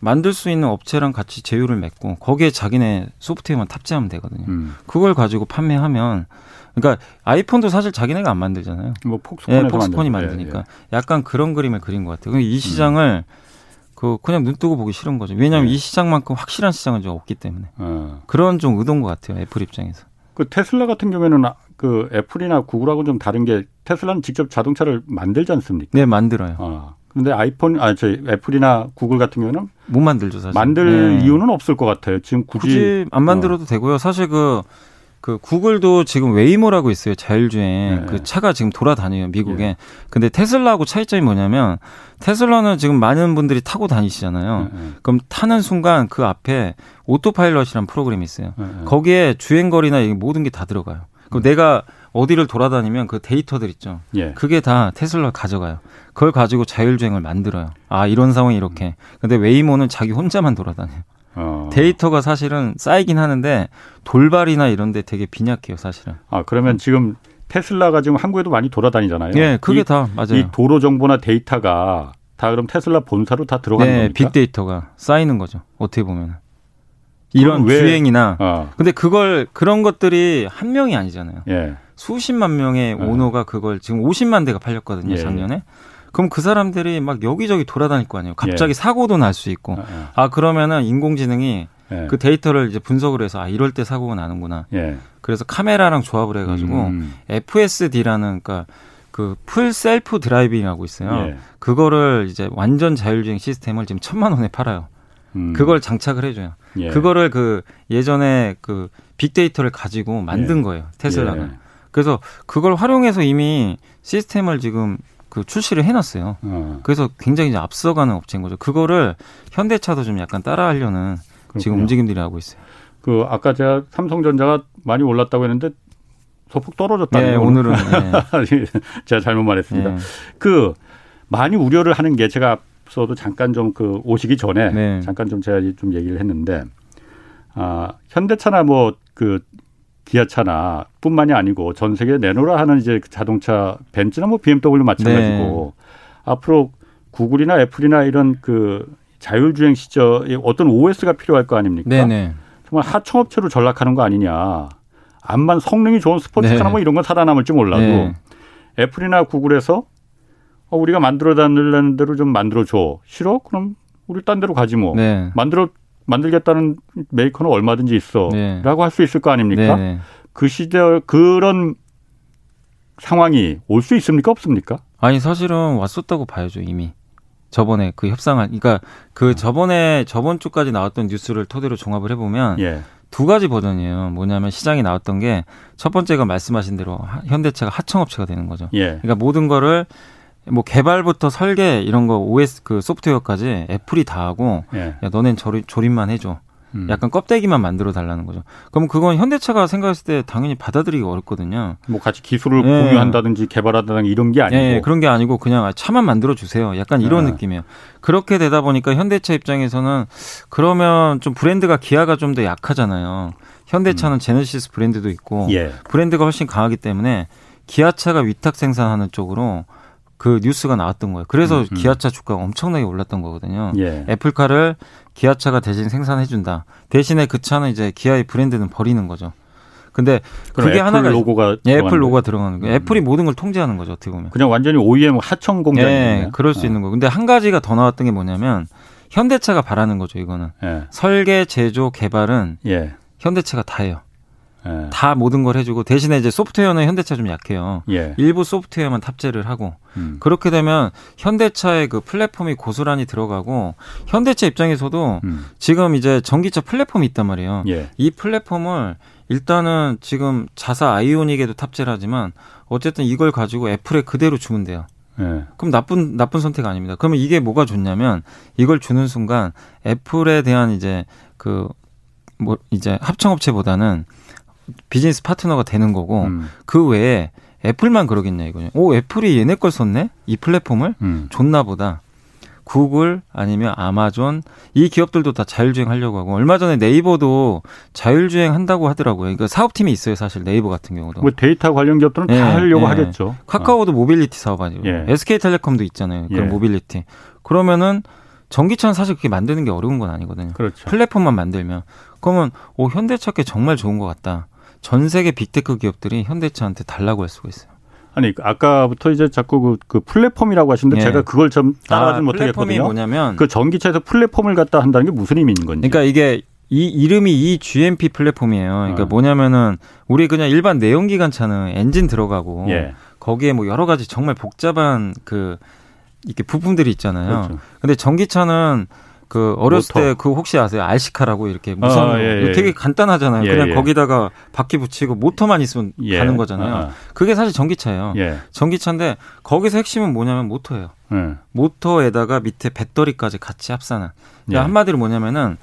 만들 수 있는 업체랑 같이 제휴를 맺고 거기에 자기네 소프트웨어만 탑재하면 되거든요. 음. 그걸 가지고 판매하면 그러니까 아이폰도 사실 자기네가 안 만들잖아요. 뭐 폭스폰에서 예, 폭스폰이 만든- 만드니까 예, 약간 그런 그림을 그린 것 같아요. 이 시장을 그 그냥 눈 뜨고 보기 싫은 거죠. 왜냐하면 네. 이 시장만큼 확실한 시장은 좀 없기 때문에 예. 어. 그런 좀 의도인 것 같아요. 애플 입장에서. 그 테슬라 같은 경우에는 아- 그 애플이나 구글하고 좀 다른 게 테슬라는 직접 자동차를 만들지 않습니까? 네, 만들어요. 아. 근데 아이폰 아 저희 애플이나 구글 같은 경우는 못 만들죠 사실. 만들 네. 이유는 없을 것 같아요. 지금 굳이, 굳이 안 만들어도 되고요. 사실 그, 그 구글도 지금 웨이모라고 있어요. 자율주행. 네. 그 차가 지금 돌아다녀요. 미국에. 근데 테슬라하고 차이점이 뭐냐면 테슬라는 지금 많은 분들이 타고 다니시잖아요. 예, 예, 그럼 타는 순간 그 앞에 Autopilot이라는 프로그램이 있어요. 거기에 주행거리나 이 모든 게 다 들어가요. 그럼 내가 어디를 돌아다니면 그 데이터들 있죠. 예. 그게 다 테슬라 가져가요. 그걸 가지고 자율주행을 만들어요. 아, 이런 상황이 이렇게. 근데 웨이모는 자기 혼자만 돌아다녀요. 어. 데이터가 사실은 쌓이긴 하는데 돌발이나 이런 데 되게 빈약해요, 사실은. 아, 그러면 지금 테슬라가 지금 한국에도 많이 돌아다니잖아요. 예, 그게 이, 다 맞아요. 이 도로 정보나 데이터가 다 그럼 테슬라 본사로 다 들어가는 네, 겁니까? 빅데이터가 쌓이는 거죠. 어떻게 보면. 이런 왜- 주행이나 어. 근데 그걸 그런 것들이 한 명이 아니잖아요. 예. 수십만 명의 네. 오너가 그걸 지금 50만 대가 팔렸거든요, 예, 작년에. 그럼 그 사람들이 막 여기저기 돌아다닐 거 아니에요. 갑자기 예. 사고도 날 수 있고. 어, 어. 아, 그러면은 인공지능이 예. 그 데이터를 이제 분석을 해서 아, 이럴 때 사고가 나는구나. 예. 그래서 카메라랑 조합을 해 가지고 음. FSD라는 그러니까 그 Full Self-Driving이라고 있어요. 예. 그거를 이제 완전 자율주행 시스템을 지금 천만 원에 팔아요. 음. 그걸 장착을 해줘요. 예. 그거를 그 예전에 그 빅데이터를 가지고 만든 예. 거예요. 테슬라는. 예. 그래서 그걸 활용해서 이미 시스템을 지금 그 출시를 해놨어요. 어. 그래서 굉장히 이제 앞서가는 업체인 거죠. 그거를 현대차도 좀 약간 따라하려는 지금 그렇군요. 움직임들이 하고 있어요. 그 아까 제가 삼성전자가 많이 올랐다고 했는데 소폭 떨어졌다는 네, 거 오늘은 네. 제가 잘못 말했습니다. 네. 그 많이 우려를 하는 게 제가 앞서도 잠깐 좀 그 오시기 전에 네. 잠깐 좀 제가 좀 얘기를 했는데 아 현대차나 뭐 그 기아차나 뿐만이 아니고 전 세계 내놓으라 하는 이제 그 자동차 벤츠나 뭐 BMW 마찬가지고 네. 앞으로 구글이나 애플이나 이런 그 자율주행 시절에 어떤 OS가 필요할 거 아닙니까? 네네. 정말 하청업체로 전락하는 거 아니냐. 암만 성능이 좋은 스포츠카나 네. 뭐 이런 건 살아남을지 몰라도 네. 애플이나 구글에서 어, 우리가 만들어 달라는 대로 좀 만들어 줘. 싫어? 그럼 우리 딴 데로 가지 뭐. 네. 만들어 만들겠다는 메이커는 얼마든지 있어. 네. 라고 할수 있을 거 아닙니까? 네네. 그 시절 그런 상황이 올 수 있습니까? 없습니까? 아니 사실은 왔었다고 봐야죠 이미. 저번에 그 협상을, 그러니까 그 저번에 저번 주까지 나왔던 뉴스를 토대로 종합을 해보면 예. 두 가지 버전이에요. 뭐냐면 시장에 나왔던 게 첫 번째가 말씀하신 대로 하- 현대차가 하청업체가 되는 거죠. 예. 그러니까 모든 거를 뭐 개발부터 설계 이런 거 OS 그 소프트웨어까지 애플이 다 하고 예. 야 너넨 조립, 조립만 해줘. 음. 약간 껍데기만 만들어 달라는 거죠. 그럼 그건 현대차가 생각했을 때 당연히 받아들이기 어렵거든요. 뭐 같이 기술을 예. 공유한다든지 개발한다든지 이런 게 아니고 예, 그런 게 아니고 그냥 아, 차만 만들어 주세요. 약간 이런 아. 느낌이에요. 그렇게 되다 보니까 현대차 입장에서는 그러면 좀 브랜드가 기아가 좀 더 약하잖아요. 현대차는 제네시스 브랜드도 있고 음. 예. 브랜드가 훨씬 강하기 때문에 기아차가 위탁 생산하는 쪽으로 그 뉴스가 나왔던 거예요. 그래서 음, 음. 기아차 주가가 엄청나게 올랐던 거거든요. 예. 애플카를 기아차가 대신 생산해 준다. 대신에 그 차는 이제 기아의 브랜드는 버리는 거죠. 근데 그게 애플 하나가 로고가 예, 들어가는 애플 로고가? 들어가는 거예요. 음. 애플이 모든 걸 통제하는 거죠. 어떻게 보면. 그냥 완전히 OEM 하청 공장이에요. 예, 그럴 수 있는 거. 근데 한 가지가 더 나왔던 게 뭐냐면 현대차가 바라는 거죠. 이거는 예. 설계, 제조, 개발은 예. 현대차가 다 해요. 예. 다 모든 걸 해주고 대신에 이제 소프트웨어는 현대차 좀 약해요. 예. 일부 소프트웨어만 탑재를 하고 음. 그렇게 되면 현대차의 그 플랫폼이 고스란히 들어가고 현대차 입장에서도 음. 지금 이제 전기차 플랫폼이 있단 말이에요. 예. 이 플랫폼을 일단은 지금 자사 아이오닉에도 탑재를 하지만 어쨌든 이걸 가지고 애플에 그대로 주면 돼요. 예. 그럼 나쁜 나쁜 선택 아닙니다. 그러면 이게 뭐가 좋냐면 이걸 주는 순간 애플에 대한 이제 그 뭐 이제 합청업체보다는 비즈니스 파트너가 되는 거고 음. 그 외에 애플만 그러겠냐 이거죠. 오 애플이 얘네 걸 썼네 이 플랫폼을 음. 좋나 보다. 구글 아니면 아마존 이 기업들도 다 자율주행 하려고 하고 얼마 전에 네이버도 자율주행 한다고 하더라고요. 그러니까 사업팀이 있어요 사실 네이버 같은 경우도. 뭐 데이터 관련 기업들은 예, 다 하려고 예. 하겠죠. 카카오도 모빌리티 사업 아니에요. 예. SK텔레콤도 있잖아요. 그런 예. 모빌리티. 그러면은 전기차는 사실 그렇게 만드는 게 어려운 건 아니거든요. 어, 그렇죠. 플랫폼만 만들면 그러면 오 현대차 게 정말 좋은 것 같다. 전 세계 빅테크 기업들이 현대차한테 달라고 할 수가 있어요. 아니 아까부터 이제 자꾸 그, 그 플랫폼이라고 하시는데 예. 제가 그걸 좀 아, 플랫폼이 못하겠거든요. 뭐냐면 그 전기차에서 플랫폼을 갖다 한다는 게 무슨 의미인 건지. 그러니까 이게 이 이름이 이 GMP 플랫폼이에요. 그러니까 어. 뭐냐면은 우리 그냥 일반 내연기관 차는 엔진 들어가고 예. 거기에 뭐 여러 가지 정말 복잡한 그 이렇게 부품들이 있잖아요. 그렇죠. 근데 전기차는 그 어렸을. 때 그 혹시 아세요? 알시카라고 이렇게 무선 아, 예, 예. 되게 간단하잖아요. 예, 그냥 예. 거기다가 바퀴 붙이고 모터만 있으면 예. 가는 거잖아요. 아, 그게 사실 전기차예요. 예. 전기차인데 거기서 핵심은 뭐냐면 모터예요. 예. 모터에다가 밑에 배터리까지 같이 합산한. 그러니까 예. 한마디로 뭐냐면은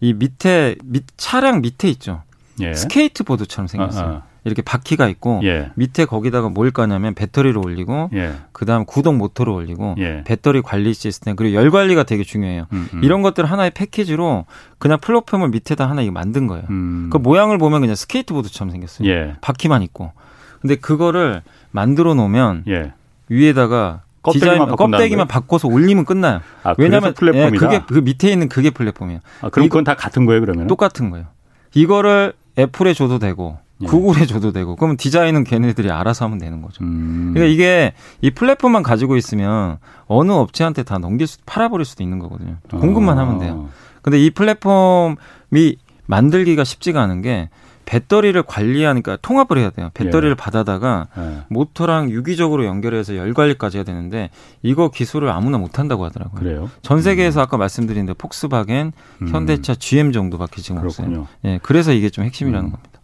이 밑에 밑 차량 밑에 있죠. 예. 스케이트보드처럼 생겼어요. 아, 아. 이렇게 바퀴가 있고 예. 밑에 거기다가 뭘 까냐면 배터리를 올리고 예. 그다음 구동 모터를 올리고 예. 배터리 관리 시스템 그리고 열 관리가 되게 중요해요. 음, 음. 이런 것들 하나의 패키지로 그냥 플랫폼을 밑에다 하나 이거 만든 거예요. 음. 그 모양을 보면 그냥 스케이트보드처럼 생겼어요. 예. 바퀴만 있고. 근데 그거를 만들어 놓으면 예. 위에다가 껍데기만 디자인 껍데기만? 바꿔서 올리면 끝나요. 아, 왜냐면 플랫폼이다. 예, 그게 그 밑에 있는 그게 플랫폼이에요. 아, 그럼 이거- 그건 다 같은 거예요, 그러면? 똑같은 거예요. 이거를 애플에 줘도 되고 예. 구글에 줘도 되고 그러면 디자인은 걔네들이 알아서 하면 되는 거죠. 음. 그러니까 이게 이 플랫폼만 가지고 있으면 어느 업체한테 다 넘길 수 팔아버릴 수도 있는 거거든요. 공급만 아. 하면 돼요. 근데 이 플랫폼이 만들기가 쉽지가 않은 게 배터리를 관리하니까 통합을 해야 돼요. 배터리를 예. 받아다가 예. 모터랑 유기적으로 연결해서 열 관리까지 해야 되는데 이거 기술을 아무나 못 한다고 하더라고요. 그래요? 전 세계에서 아까 말씀드린 대 폭스바겐, 음. 현대차, GM 정도밖에 지금 없어요. 그렇군요. 예, 그래서 이게 좀 핵심이라는 음. 겁니다.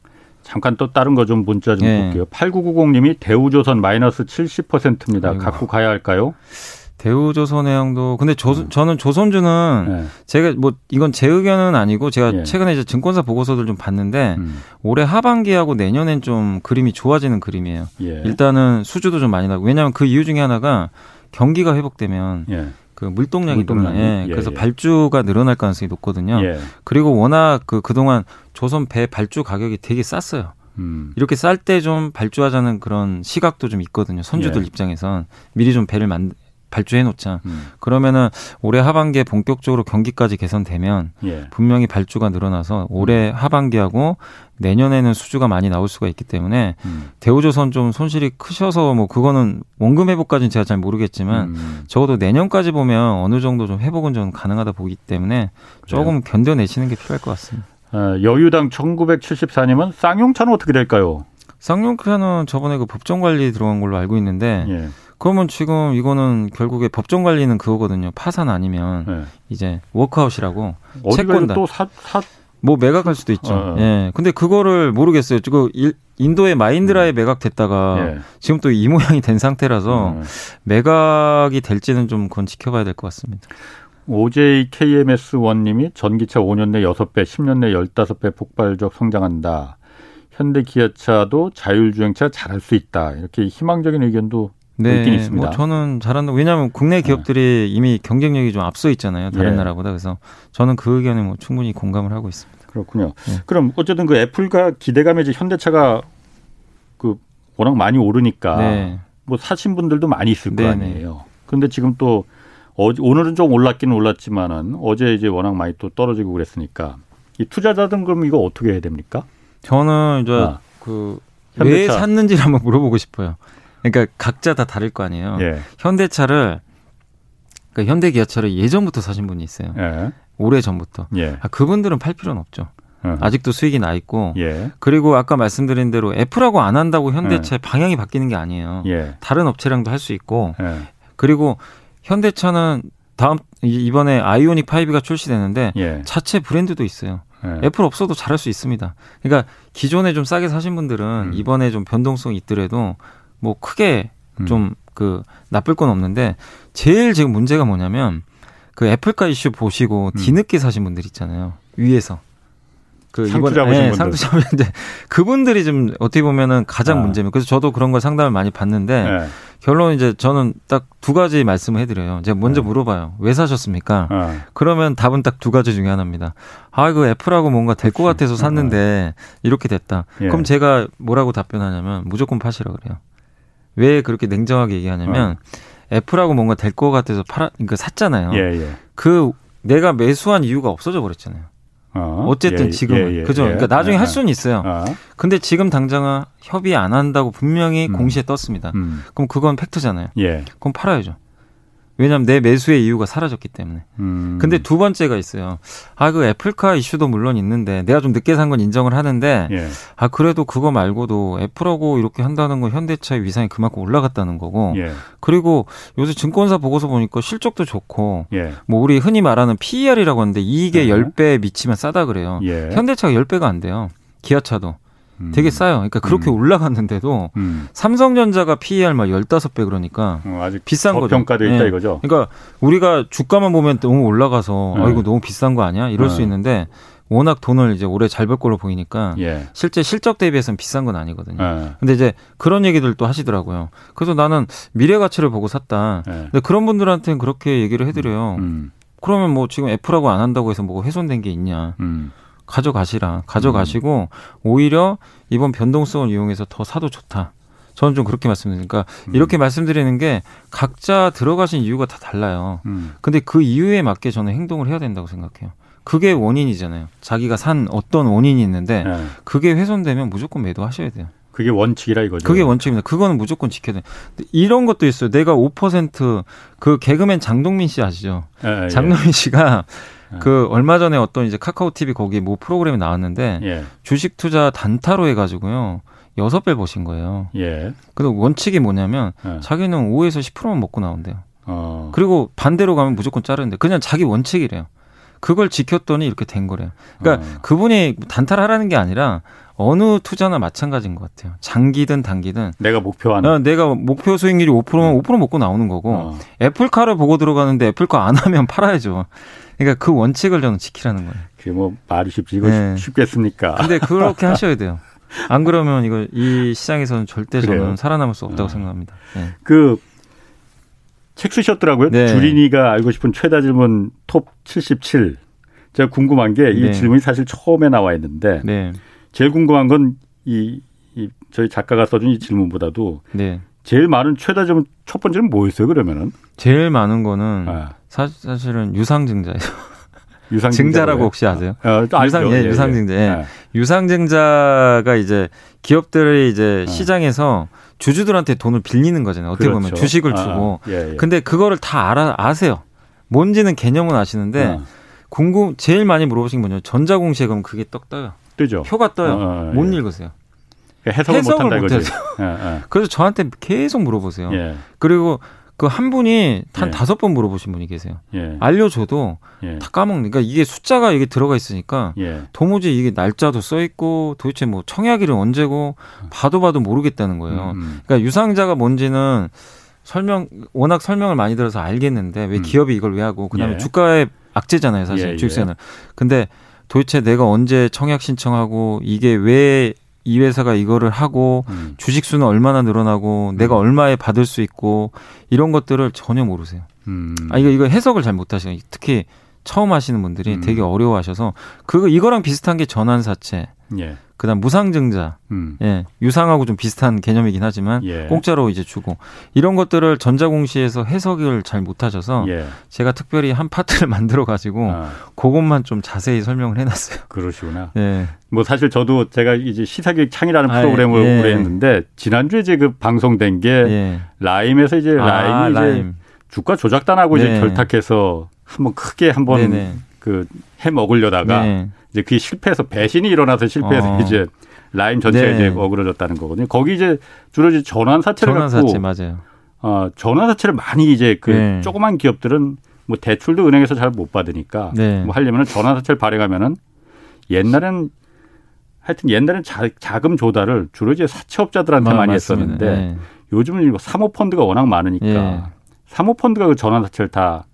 잠깐 또 다른 거 좀 문자 좀 예. 볼게요. 8990님이 대우조선 마이너스 70%입니다. 아이고. 갖고 가야 할까요? 대우조선 해양도 근데 조, 음. 저는 조선주는 예. 제가 뭐 이건 제 의견은 아니고 제가 예. 최근에 이제 증권사 보고서들 좀 봤는데 음. 올해 하반기하고 내년엔 좀 그림이 좋아지는 그림이에요. 예. 일단은 수주도 좀 많이 나고 왜냐하면 그 이유 중에 하나가 경기가 회복되면 예. 그 물동량이? 늘어나. 예. 예, 그래서 예. 발주가 늘어날 가능성이 높거든요. 예. 그리고 워낙 그 그동안 조선 배 발주 가격이 되게 쌌어요. 음. 이렇게 쌀 때 좀 발주하자는 그런 시각도 좀 있거든요. 선주들 예. 입장에선 미리 좀 배를 만 발주해 놓자. 음. 그러면은 올해 하반기에 본격적으로 경기까지 개선되면 예. 분명히 발주가 늘어나서 올해 하반기하고 내년에는 수주가 많이 나올 수가 있기 때문에 음. 대우조선 좀 손실이 크셔서 뭐 그거는 원금 회복까지는 제가 잘 모르겠지만 음. 적어도 내년까지 보면 어느 정도 좀 회복은 좀 가능하다 보기 때문에 조금 견뎌내시는 게 필요할 것 같습니다. 아, 여유당 1974님은 쌍용차는 어떻게 될까요? 쌍용차는 저번에 그 법정 관리 들어간 걸로 알고 있는데 예. 그러면 지금 이거는 결국에 법정 관리는 그거거든요. 파산 아니면 예. 이제 워크아웃이라고 채권단. 또 사, 사, 뭐 매각할 수도 있죠. 어, 어. 예. 근데 그거를 모르겠어요. 지금 일- 인도의 마힌드라에 매각됐다가 예. 지금 또 이 모양이 된 상태라서 음. 매각이 될지는 좀 그건 지켜봐야 될 것 같습니다. OJKMS1님이 전기차 5년 내 6배, 10년 내 15배 폭발적 성장한다. 현대 기아차도 자율주행차 잘할 수 있다. 이렇게 희망적인 의견도 있긴 있습니다. 뭐 저는 잘한다. 왜냐하면 국내 기업들이 이미 경쟁력이 좀 앞서 있잖아요. 다른 예. 나라보다. 그래서 저는 그 의견에 뭐 충분히 공감을 하고 있습니다. 그렇군요. 네. 그럼 어쨌든 그 애플과 기대감에 이제 현대차가 그 워낙 많이 오르니까 네. 뭐 사신 분들도 많이 있을 거 네네. 아니에요. 그런데 지금 또 어, 오늘은 좀 올랐기는 올랐지만은 어제 이제 워낙 많이 또 떨어지고 그랬으니까 이 투자자들은 그럼 이거 어떻게 해야 됩니까? 저는 이제 아. 그왜 현대차. 샀는지를 한번 물어보고 싶어요. 그러니까 각자 다 다를 거 아니에요. 예. 현대차를 그러니까 현대 기아차를 예전부터 사신 분이 있어요. 예. 오래 전부터. 예. 아, 그분들은 팔 필요는 없죠. 어. 아직도 수익이 나 있고. 예. 그리고 아까 말씀드린 대로 애플하고 안 한다고 현대차의 방향이 바뀌는 게 아니에요. 예. 다른 업체랑도 할 수 있고. 예. 그리고 현대차는 다음 이- 이번에 아이오닉 5가 출시되는데 예. 자체 브랜드도 있어요. 예. 애플 없어도 잘할 수 있습니다. 그러니까 기존에 좀 싸게 사신 분들은 음. 이번에 좀 변동성이 있더라도 뭐 크게 음. 좀그 나쁠 건 없는데 제일 지금 문제가 뭐냐면 그 애플카 이슈 보시고 음. 뒤늦게 사신 분들 있잖아요. 위에서. 그 상투 잡으신 예, 분들. 상투 잡으신데 그분들이 좀 어떻게 보면은 가장 아. 문제입니다. 그래서 저도 그런 걸 상담을 많이 받는데 예. 결론 이제 저는 딱 두 가지 말씀을 해드려요. 제가 먼저 네. 물어봐요. 왜 사셨습니까? 어. 그러면 답은 딱 두 가지 중에 하나입니다. 아, 이거 애플하고 뭔가 될 것. 같아서 샀는데 이렇게 됐다. 예. 그럼 제가 뭐라고 답변하냐면 무조건 파시라 그래요. 왜 그렇게 냉정하게 얘기하냐면 애플하고 뭔가 될 것 같아서 팔아, 그러니까 샀잖아요. 예, 예. 그 내가 매수한 이유가 없어져 버렸잖아요. 어. 어쨌든 예, 지금은 예, 예, 그죠. 예. 그러니까 나중에 예, 할 예. 수는 있어요. 아. 근데 지금 당장은 협의 안 한다고 분명히 음. 공시에 떴습니다. 음. 그럼 그건 팩트잖아요. 예. 그럼 팔아야죠. 왜냐하면 내 매수의 이유가 사라졌기 때문에. 음. 근데 두 번째가 있어요. 아, 그 애플카 이슈도 물론 있는데 내가 좀 늦게 산 건 인정을 하는데 예. 아, 그래도 그거 말고도 애플하고 이렇게 한다는 건 현대차의 위상이 그만큼 올라갔다는 거고 예. 그리고 요새 증권사 보고서 보니까 실적도 좋고 예. 뭐 우리 흔히 말하는 PER이라고 하는데 이익의 네. 10배에 미치면 싸다 그래요. 예. 현대차가 10배가 안 돼요. 기아차도 음. 되게 싸요. 그러니까 그렇게 음. 올라갔는데도 음. 삼성전자가 PER 막 15배 그러니까 어, 아직 비싼 거죠. 평가돼 있다 예. 이거죠. 그러니까 우리가 주가만 보면 너무 올라가서 네. 아 이거 너무 비싼 거 아니야? 이럴 네. 수 있는데 워낙 돈을 이제 올해 잘 벌 걸로 보이니까 예. 실제 실적 대비해서는 비싼 건 아니거든요. 예. 근데 이제 그런 얘기들도 하시더라고요. 그래서 나는 미래 가치를 보고 샀다. 예. 근데 그런 분들한테는 그렇게 얘기를 해드려요. 음. 그러면 뭐 지금 애플하고 안 한다고 해서 뭐 훼손된 게 있냐. 음. 가져가시라. 가져가시고 오히려 이번 변동성을 이용해서 더 사도 좋다. 저는 좀 그렇게 말씀드리니까 음. 이렇게 말씀드리는 게 각자 들어가신 이유가 다 달라요. 음. 근데 그 이유에 맞게 저는 행동을 해야 된다고 생각해요. 그게 원인이잖아요. 자기가 산 어떤 원인이 있는데 예. 그게 훼손되면 무조건 매도하셔야 돼요. 그게 원칙이라 이거죠. 그게 원칙입니다. 그거는 무조건 지켜야. 근데 이런 것도 있어요. 내가 5%그 개그맨 장동민 씨 아시죠? 예, 예. 장동민 씨가 예. 그 얼마 전에 어떤 이제 카카오 TV 거기 뭐 프로그램에 나왔는데 예. 주식 투자 단타로 해가지고요 여섯 배 버신 거예요. 예. 근데 원칙이 뭐냐면 예. 자기는 5에서 10%만 먹고 나온대요. 어. 그리고 반대로 가면 무조건 자르는데 그냥 자기 원칙이래요. 그걸 지켰더니 이렇게 된 거래요. 그러니까 어. 그분이 단타를 하라는 게 아니라 어느 투자나 마찬가지인 것 같아요. 장기든 단기든 내가 목표하는 어, 내가 목표 수익률이 5%면 5% 먹고 나오는 거고 어. 애플카를 보고 들어가는데 애플카 안 하면 팔아야죠. 그러니까 그 원칙을 저는 지키라는 거예요. 그게 뭐 말이 쉽지 이거 네. 쉽겠습니까? 근데 그렇게 하셔야 돼요. 안 그러면 이거 이 시장에서는 절대 그래요? 저는 살아남을 수 없다고 어. 생각합니다. 네. 그책 쓰셨더라고요. 네. 주린이가 알고 싶은 최다 질문 톱 77. 제가 궁금한 게이 네. 질문이 사실 처음에 나와 있는데 네. 제일 궁금한 건이 이 저희 작가가 써준 이 질문보다도 네. 제일 많은 최다 질문 첫 번째는 뭐였어요? 그러면은 제일 많은 거는 아, 사, 사실은 유상증자예요. 유상 증자라고 혹시 아세요? 어, 알죠. 유상, 예, 유상증자. 예. 유상증자가 이제 기업들이 이제 어. 시장에서 주주들한테 돈을 빌리는 거잖아요. 어떻게 보면 그렇죠. 주식을 아, 주고. 예, 예. 근데 그거를 다 알아 아세요. 뭔지는 개념은 아시는데 어, 궁금 제일 많이 물어보신 게 뭐냐면 전자공시에 그럼 그게 떡 떠요. 뜨죠. 표가 떠요. 어, 어, 못 예. 읽으세요. 해석을, 해석을 못한다 이거지. 못해서. 예, 그래서 저한테 계속 물어보세요. 예, 예, 그리고 그 한 분이 한 예. 다섯 번 물어보신 분이 계세요. 예, 알려줘도 예, 다 까먹는. 그러니까 이게 숫자가 이게 들어가 있으니까 예. 도무지 이게 날짜도 써 있고 도대체 뭐 청약일은 언제고 봐도 봐도 모르겠다는 거예요. 음, 음. 그러니까 유상자가 뭔지는 설명 워낙 설명을 많이 들어서 알겠는데 왜 음. 기업이 이걸 왜 하고 그다음에 예. 주가의 악재잖아요, 사실 예, 예. 주식세는. 근데 도대체 내가 언제 청약 신청하고 이게 왜 이 회사가 이거를 하고 음. 주식 수는 얼마나 늘어나고 내가 얼마에 받을 수 있고 이런 것들을 전혀 모르세요. 음. 아 이거 이거 해석을 잘 못하시요 특히 처음 하시는 분들이 음. 되게 어려워하셔서 그거 이거랑 비슷한 게 전환사채, 예. 그다음 무상증자, 음. 예 유상하고 좀 비슷한 개념이긴 하지만 예. 공짜로 이제 주고 이런 것들을 전자공시에서 해석을 잘 못하셔서 예. 제가 특별히 한 파트를 만들어 가지고 아, 그것만 좀 자세히 설명을 해놨어요. 그러시구나. 예, 뭐 사실 저도 제가 이제 시사교육 창이라는 아, 프로그램을 예. 오래 했는데 지난주에 이제 그 방송된 게 예. 라임에서 이제 아, 라임이 이제 라임. 주가 조작단하고 이제 네. 결탁해서 한번 크게 한번. 그 해 먹으려다가 네. 이제 그게 실패해서 배신이 일어나서 실패해서 어. 이제 라임 전체가 네. 이제 어그러졌다는 거거든요. 거기 이제 주로 이제 전환 사채를 전환사채 갖고 맞아요. 어, 전환 사채를 많이 이제 그 네. 조그만 기업들은 뭐 대출도 은행에서 잘 못 받으니까 네. 뭐 하려면은 전환 사채를 발행하면은 옛날엔 하여튼 옛날엔 자, 자금 조달을 주로 이제 사채업자들한테 마- 많이 맞습니다. 했었는데 예. 요즘은 이거 사모펀드가 워낙 많으니까 예. 사모펀드가 그 전환 사채를 다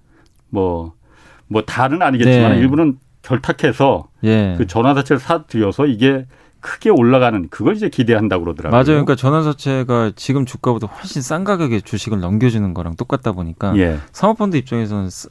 뭐뭐 다는 아니겠지만 네. 일부는 결탁해서 예. 그 전환 사채를 사들여서 이게 크게 올라가는 그걸 이제 기대한다고 그러더라고요. 맞아요. 그러니까 전환사채가 지금 주가보다 훨씬 싼 가격에 주식을 넘겨주는 거랑 똑같다 보니까 예. 사모펀드 입장에서는 싸-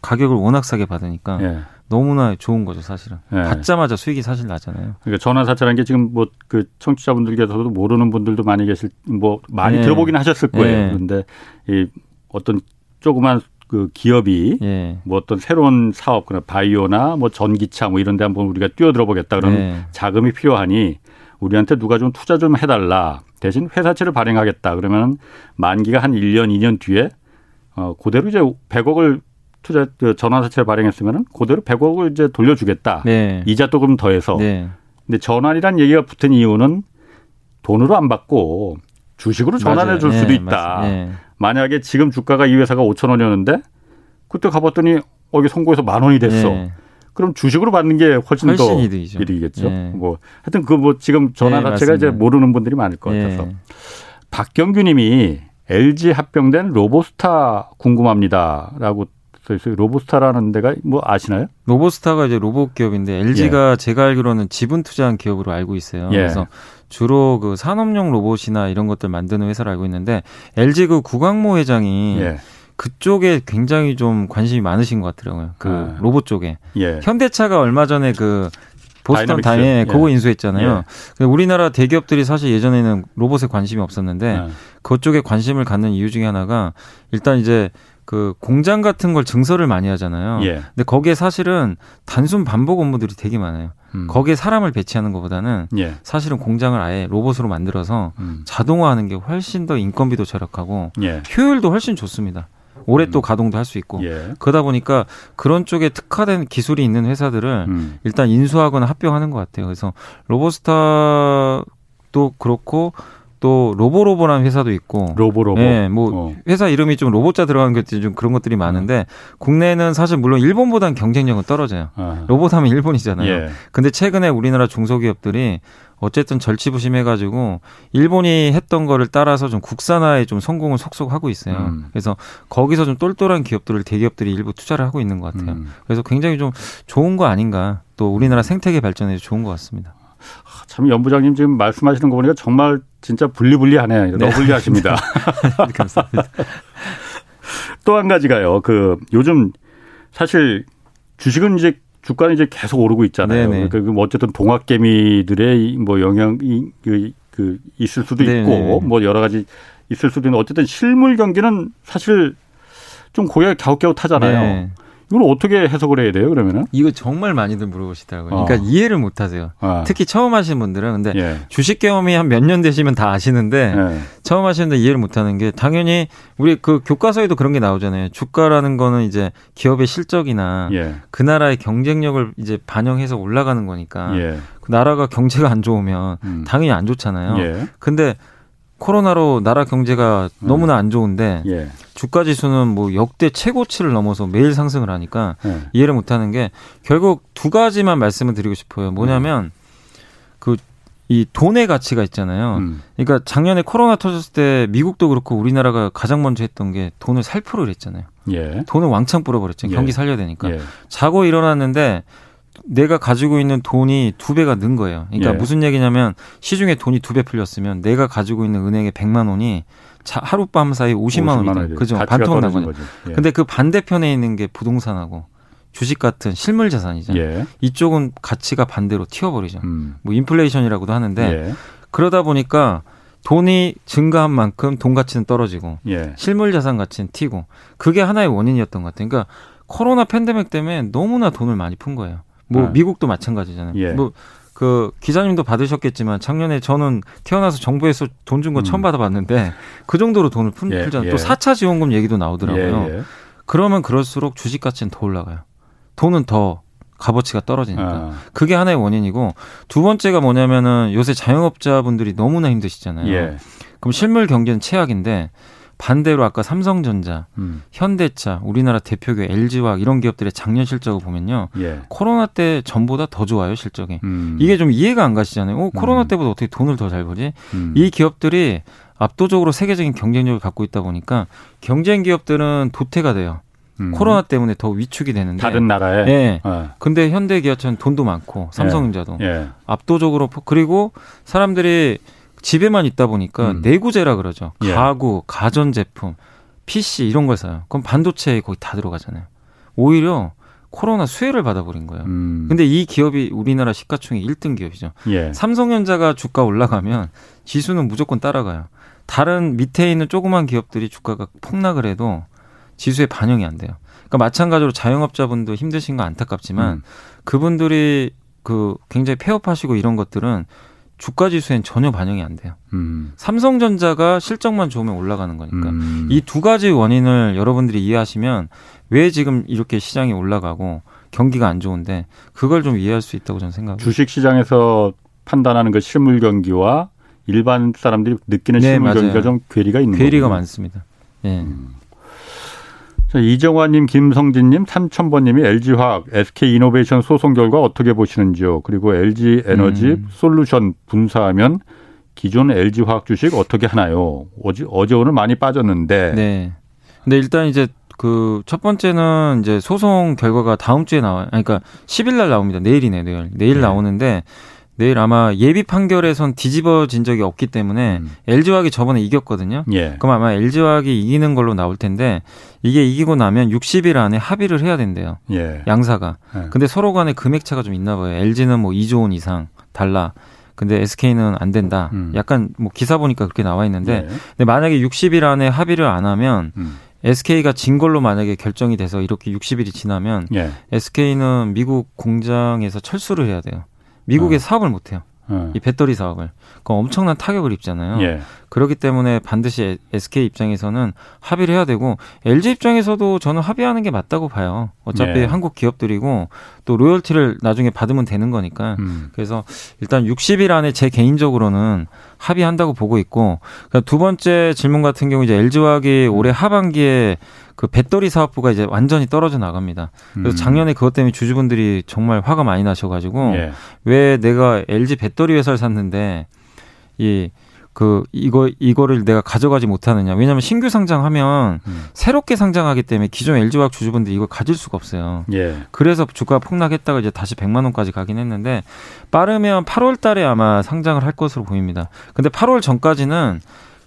가격을 워낙 싸게 받으니까 예. 너무나 좋은 거죠, 사실은. 예. 받자마자 수익이 사실 나잖아요. 그러니까 전환 사채라는 게 지금 뭐 그 청취자분들께서도 모르는 분들도 많이 계실 뭐 많이 예. 들어보긴 하셨을 거예요. 예. 그런데 이 어떤 조그만 그 기업이 예. 뭐 어떤 새로운 사업 그런 바이오나 뭐 전기차 뭐 이런 데 한번 우리가 뛰어들어 보겠다 그러면 예. 자금이 필요하니 우리한테 누가 좀 투자 좀 해달라. 대신 회사채를 발행하겠다. 그러면 만기가 한 1년, 2년 뒤에 어, 그대로 이제 100억을 투자, 그 전환사채를 발행했으면은 그대로 100억을 이제 돌려주겠다. 네. 이자 조금 더해서. 네. 근데 전환이란 얘기가 붙은 이유는 돈으로 안 받고 주식으로 전환해. 줄 수도 예, 있다. 맞- 예. 만약에 지금 주가가 이 회사가 5천 원이었는데 그때 가봤더니 어, 이게 송고해서 만 원이 됐어. 예. 그럼 주식으로 받는 게 훨씬, 더 훨씬 이득이죠. 이득이겠죠. 예. 뭐 하여튼 그 뭐 지금 전환 네, 자체가 이제 맞습니다. 모르는 분들이 많을 것 예. 같아서 박경규 님이 LG 합병된 로보스타 궁금합니다라고 써 있어요. 로보스타라는 데가 뭐 아시나요? 로보스타가 이제 로봇 기업인데 LG가 예. 제가 알기로는 지분 투자한 기업으로 알고 있어요. 예. 그래서 주로 그 산업용 로봇이나 이런 것들 만드는 회사를 알고 있는데 LG 그 구광모 회장이 예. 그쪽에 굉장히 좀 관심이 많으신 것 같더라고요. 그 아. 로봇 쪽에. 예. 현대차가 얼마 전에 그 보스턴 다이에 예. 그거 인수했잖아요. 예. 우리나라 대기업들이 사실 예전에는 로봇에 관심이 없었는데 예. 그쪽에 관심을 갖는 이유 중에 하나가 일단 이제 그 공장 같은 걸 증설을 많이 하잖아요. 예. 근데 거기에 사실은 단순 반복 업무들이 되게 많아요. 음. 거기에 사람을 배치하는 것보다는 예. 사실은 공장을 아예 로봇으로 만들어서 음. 자동화하는 게 훨씬 더 인건비도 절약하고 예. 효율도 훨씬 좋습니다. 오래 또 음. 가동도 할 수 있고 예. 그러다 보니까 그런 쪽에 특화된 기술이 있는 회사들을 음. 일단 인수하거나 합병하는 것 같아요. 그래서 로보스타도 그렇고 또 로보로보라는 회사도 있고 로보로보. 예, 뭐 어. 회사 이름이 좀 로봇자 들어가는 것들이 좀 그런 것들이 많은데 국내는 사실 물론 일본보다는 경쟁력은 떨어져요. 아. 로봇하면 일본이잖아요. 예. 근데 최근에 우리나라 중소기업들이 어쨌든 절치부심해가지고 일본이 했던 거를 따라서 좀 국산화에 좀 성공을 속속 하고 있어요. 음. 그래서 거기서 좀 똘똘한 기업들을 대기업들이 일부 투자를 하고 있는 것 같아요. 음. 그래서 굉장히 좀 좋은 거 아닌가. 또 우리나라 생태계 발전에 좋은 것 같습니다. 아, 참 연부장님 지금 말씀하시는 거 보니까 정말 진짜 분리분리하네요. 네. 너분리하십니다. 감사합니다. 또 한 가지가요. 그 요즘 사실 주식은 이제 주가는 이제 계속 오르고 있잖아요. 네네. 그러니까 뭐 어쨌든 동학개미들의 뭐 영향이 그, 그 있을 수도 있고 네네. 뭐 여러 가지 있을 수도 있는 어쨌든 실물 경기는 사실 좀 고개가 갸웃갸웃하잖아요. 네. 이걸 어떻게 해석을 해야 돼요, 그러면은? 이거 정말 많이들 물어보시더라고요. 어. 그러니까 이해를 못 하세요. 어. 특히 처음 하시는 분들은. 근데 예. 주식 경험이 한 몇 년 되시면 다 아시는데 예. 처음 하시는데 이해를 못 하는 게 당연히 우리 그 교과서에도 그런 게 나오잖아요. 주가라는 거는 이제 기업의 실적이나 예. 그 나라의 경쟁력을 이제 반영해서 올라가는 거니까 예. 그 나라가 경제가 안 좋으면 음. 당연히 안 좋잖아요. 예. 근데 코로나로 나라 경제가 음. 너무나 안 좋은데 예. 주가 지수는 뭐 역대 최고치를 넘어서 매일 상승을 하니까 예. 이해를 못 하는 게 결국 두 가지만 말씀을 드리고 싶어요. 뭐냐면 음. 그이 돈의 가치가 있잖아요. 음. 그러니까 작년에 코로나 터졌을 때 미국도 그렇고 우리나라가 가장 먼저 했던 게 돈을 살포를 했잖아요. 예. 돈을 왕창 뿌려버렸죠. 경기 예. 살려야 되니까. 예. 자고 일어났는데 내가 가지고 있는 돈이 두 배가 는 거예요. 그러니까 예. 무슨 얘기냐면 시중에 돈이 두 배 풀렸으면 내가 가지고 있는 은행에 100만 원이 자, 하룻밤 사이 50만, 50만 원이 그죠? 반토막 난 거죠. 예. 근데 그 반대편에 있는 게 부동산하고 주식 같은 실물 자산이잖아요. 예. 이쪽은 가치가 반대로 튀어버리죠. 음. 뭐 인플레이션이라고도 하는데 예. 그러다 보니까 돈이 증가한 만큼 돈 가치는 떨어지고 예. 실물 자산 가치는 튀고 그게 하나의 원인이었던 것 같아요. 그러니까 코로나 팬데믹 때문에 너무나 돈을 많이 푼 거예요. 뭐 네. 미국도 마찬가지잖아요. 예. 뭐그 기자님도 받으셨겠지만 작년에 저는 태어나서 정부에서 돈 준거 음. 처음 받아봤는데 그 정도로 돈을 푼, 예. 풀잖아요. 예. 또 4차 지원금 얘기도 나오더라고요. 예, 예. 그러면 그럴수록 주식 가치는 더 올라가요. 돈은 더 값어치가 떨어지니까. 아. 그게 하나의 원인이고 두 번째가 뭐냐면은 요새 자영업자분들이 너무나 힘드시잖아요. 예. 그럼 실물 경제는 최악인데 반대로 아까 삼성전자, 음. 현대차, 우리나라 대표기업 LG화학 이런 기업들의 작년 실적을 보면요. 예. 코로나 때 전보다 더 좋아요, 실적이. 음. 이게 좀 이해가 안 가시잖아요. 어, 코로나 음. 때보다 어떻게 돈을 더 잘 벌지? 음. 이 기업들이 압도적으로 세계적인 경쟁력을 갖고 있다 보니까 경쟁 기업들은 도태가 돼요. 음. 코로나 때문에 더 위축이 되는데 다른 나라에. 예. 네. 근데 현대 기아처럼 돈도 많고 삼성전자도 예. 예. 압도적으로 그리고 사람들이 집에만 있다 보니까 음. 내구재라 그러죠. 예. 가구, 가전제품, PC 이런 걸 사요. 그럼 반도체에 거의 다 들어가잖아요. 오히려 코로나 수혜를 받아버린 거예요. 음. 근데 이 기업이 우리나라 시가총액 1등 기업이죠. 예. 삼성전자가 주가 올라가면 지수는 무조건 따라가요. 다른 밑에 있는 조그만 기업들이 주가가 폭락을 해도 지수에 반영이 안 돼요. 그러니까 마찬가지로 자영업자분도 힘드신 거 안타깝지만 음. 그분들이 그 굉장히 폐업하시고 이런 것들은 주가 지수엔 전혀 반영이 안 돼요. 음. 삼성전자가 실적만 좋으면 올라가는 거니까 음. 이두 가지 원인을 여러분들이 이해하시면 왜 지금 이렇게 시장이 올라가고 경기가 안 좋은데 그걸 좀 이해할 수 있다고 저는 생각합니다. 주식 시장에서 판단하는 그 실물 경기와 일반 사람들이 느끼는 네, 실물 맞아요. 경기가 좀 괴리가 있는 괴리가 거군요. 많습니다. 예. 음. 이정환님, 김성진님, 삼천번님이 LG화학, SK이노베이션 소송 결과 어떻게 보시는지요? 그리고 LG에너지 음. 솔루션 분사하면 기존 LG화학 주식 어떻게 하나요? 어제, 어제 오늘 많이 빠졌는데. 네. 근데 일단 이제 그 첫 번째는 이제 소송 결과가 다음 주에 나와요. 그러니까 10일 날 나옵니다. 내일이네, 내일. 내일 네. 나오는데 내일 아마 예비 판결에선 뒤집어진 적이 없기 때문에 음. LG화학이 저번에 이겼거든요. 예. 그럼 아마 LG화학이 이기는 걸로 나올 텐데 이게 이기고 나면 60일 안에 합의를 해야 된대요. 예. 양사가. 예. 근데 서로 간에 금액 차가 좀 있나 봐요. LG는 뭐 2조 원 이상 달라. 근데 SK는 안 된다. 음. 약간 뭐 기사 보니까 그렇게 나와 있는데 예. 근데 만약에 60일 안에 합의를 안 하면 음. SK가 진 걸로 만약에 결정이 돼서 이렇게 60일이 지나면 예. SK는 미국 공장에서 철수를 해야 돼요. 미국에 어. 사업을 못 해요. 어. 이 배터리 사업을. 그럼 엄청난 타격을 입잖아요. 예. 그렇기 때문에 반드시 SK 입장에서는 합의를 해야 되고 LG 입장에서도 저는 합의하는 게 맞다고 봐요. 어차피 네. 한국 기업들이고 또 로열티를 나중에 받으면 되는 거니까. 음. 그래서 일단 60일 안에 제 개인적으로는 합의한다고 보고 있고 그러니까 두 번째 질문 같은 경우 이제 LG화학이 올해 하반기에 그 배터리 사업부가 이제 완전히 떨어져 나갑니다. 그래서 음. 작년에 그것 때문에 주주분들이 정말 화가 많이 나셔가지고 예. 왜 내가 LG 배터리 회사를 샀는데 이 그 이거 이거를 내가 가져가지 못하느냐? 왜냐하면 신규 상장하면 음. 새롭게 상장하기 때문에 기존 LG화학 주주분들이 이걸 가질 수가 없어요. 예. 그래서 주가가 폭락했다가 이제 다시 100만 원까지 가긴 했는데 빠르면 8월 달에 아마 상장을 할 것으로 보입니다. 근데 8월 전까지는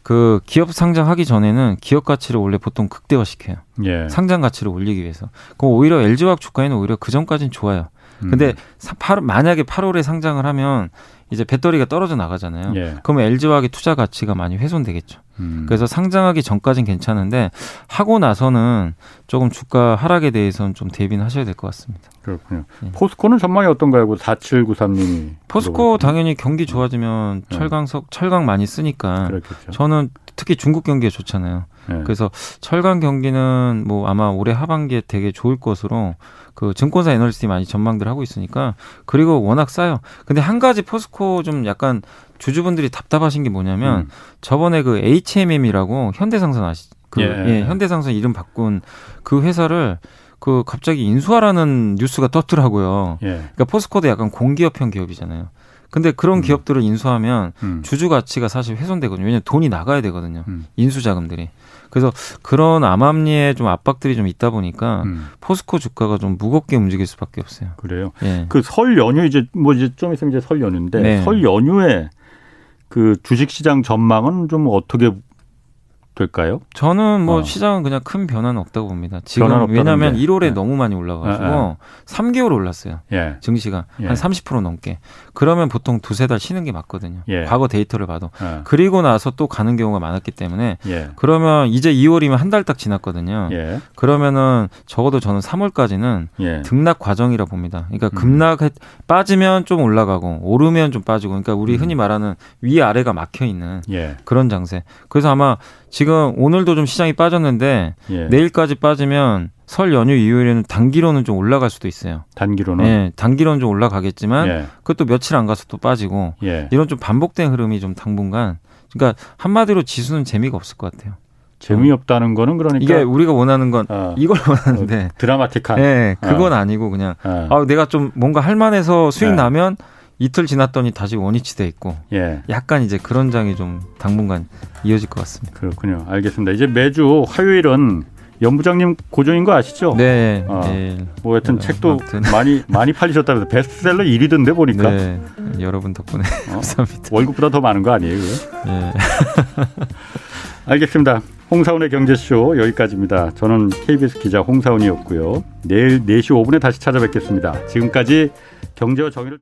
그 기업 상장하기 전에는 기업 가치를 원래 보통 극대화시켜요. 예. 상장 가치를 올리기 위해서. 그럼 오히려 LG화학 주가에는 오히려 그 전까지는 좋아요. 근데 음. 사- 팔- 만약에 8월에 상장을 하면 이제 배터리가 떨어져 나가잖아요. 예. 그러면 LG화학의 투자 가치가 많이 훼손되겠죠. 음. 그래서 상장하기 전까진 괜찮은데 하고 나서는 조금 주가 하락에 대해서는 좀 대비는 하셔야 될 것 같습니다. 그렇군요. 예. 포스코는 전망이 어떤가요? 4793님이. 포스코 당연히 경기 좋아지면 네. 철강 석 철강 많이 쓰니까 그렇겠죠. 저는 특히 중국 경기가 좋잖아요. 예. 그래서 철강 경기는 뭐 아마 올해 하반기에 되게 좋을 것으로 그 증권사 애널리스트이 많이 전망들 하고 있으니까 그리고 워낙 싸요. 근데 한 가지 포스코 좀 약간 주주분들이 답답하신 게 뭐냐면 음. 저번에 그 HMM이라고 현대상선 아시 그 예. 예, 현대상선 이름 바꾼 그 회사를 그 갑자기 인수하라는 뉴스가 떴더라고요. 예. 그러니까 포스코도 약간 공기업형 기업이잖아요. 근데 그런 음. 기업들을 인수하면 음. 주주 가치가 사실 훼손되거든요. 왜냐면 돈이 나가야 되거든요. 음. 인수 자금들이. 그래서 그런 암암리에 좀 압박들이 좀 있다 보니까 음. 포스코 주가가 좀 무겁게 움직일 수밖에 없어요. 그래요. 예. 그설 연휴 이제 뭐 이제 좀 있으면 이제 설 연휴인데 네. 설 연휴에 그 주식 시장 전망은 좀 어떻게 될까요? 저는 뭐 어. 시장은 그냥 큰 변화는 없다고 봅니다. 지금 왜냐하면 게. 1월에 네. 너무 많이 올라가지고 네, 3개월 올랐어요. 예. 증시가 예. 한30% 넘게. 그러면 보통 두세 달 쉬는 게 맞거든요. 예. 과거 데이터를 봐도. 예. 그리고 나서 또 가는 경우가 많았기 때문에 예. 그러면 이제 2월이면 한 달 딱 지났거든요. 예. 그러면은 적어도 저는 3월까지는 예. 등락 과정이라 봅니다. 그러니까 음. 급락 빠지면 좀 올라가고 오르면 좀 빠지고 그러니까 우리 음. 흔히 말하는 위 아래가 막혀 있는 예. 그런 장세. 그래서 아마 지금 오늘도 좀 시장이 빠졌는데 예. 내일까지 빠지면 설 연휴 이후에는 단기로는 좀 올라갈 수도 있어요. 단기로는 예, 단기로는 좀 올라가겠지만 예. 그것도 며칠 안 가서 또 빠지고 예. 이런 좀 반복된 흐름이 좀 당분간 그러니까 한마디로 지수는 재미가 없을 것 같아요. 재미없다는 거는 그러니까 이게 우리가 원하는 건 어, 이걸 원하는데 드라마틱한 예, 그건 아니고 그냥 어. 아, 내가 좀 뭔가 할 만해서 수익 네. 나면 이틀 지났더니 다시 원위치 돼 있고 예. 약간 이제 그런 장이 좀 당분간 이어질 것 같습니다. 그렇군요. 알겠습니다. 이제 매주 화요일은 연부장님 고정인 거 아시죠? 네. 어. 네. 뭐 하여튼 네, 책도 아무튼. 많이 많이 팔리셨다면서 베스트셀러 1위던데 보니까 네. 여러분 덕분에 어? 감사합니다. 월급보다 더 많은 거 아니에요? 그거? 예. 알겠습니다. 홍사훈의 경제쇼 여기까지입니다. 저는 KBS 기자 홍사훈이었고요. 내일 4시 5분에 다시 찾아뵙겠습니다. 지금까지 경제와 정의를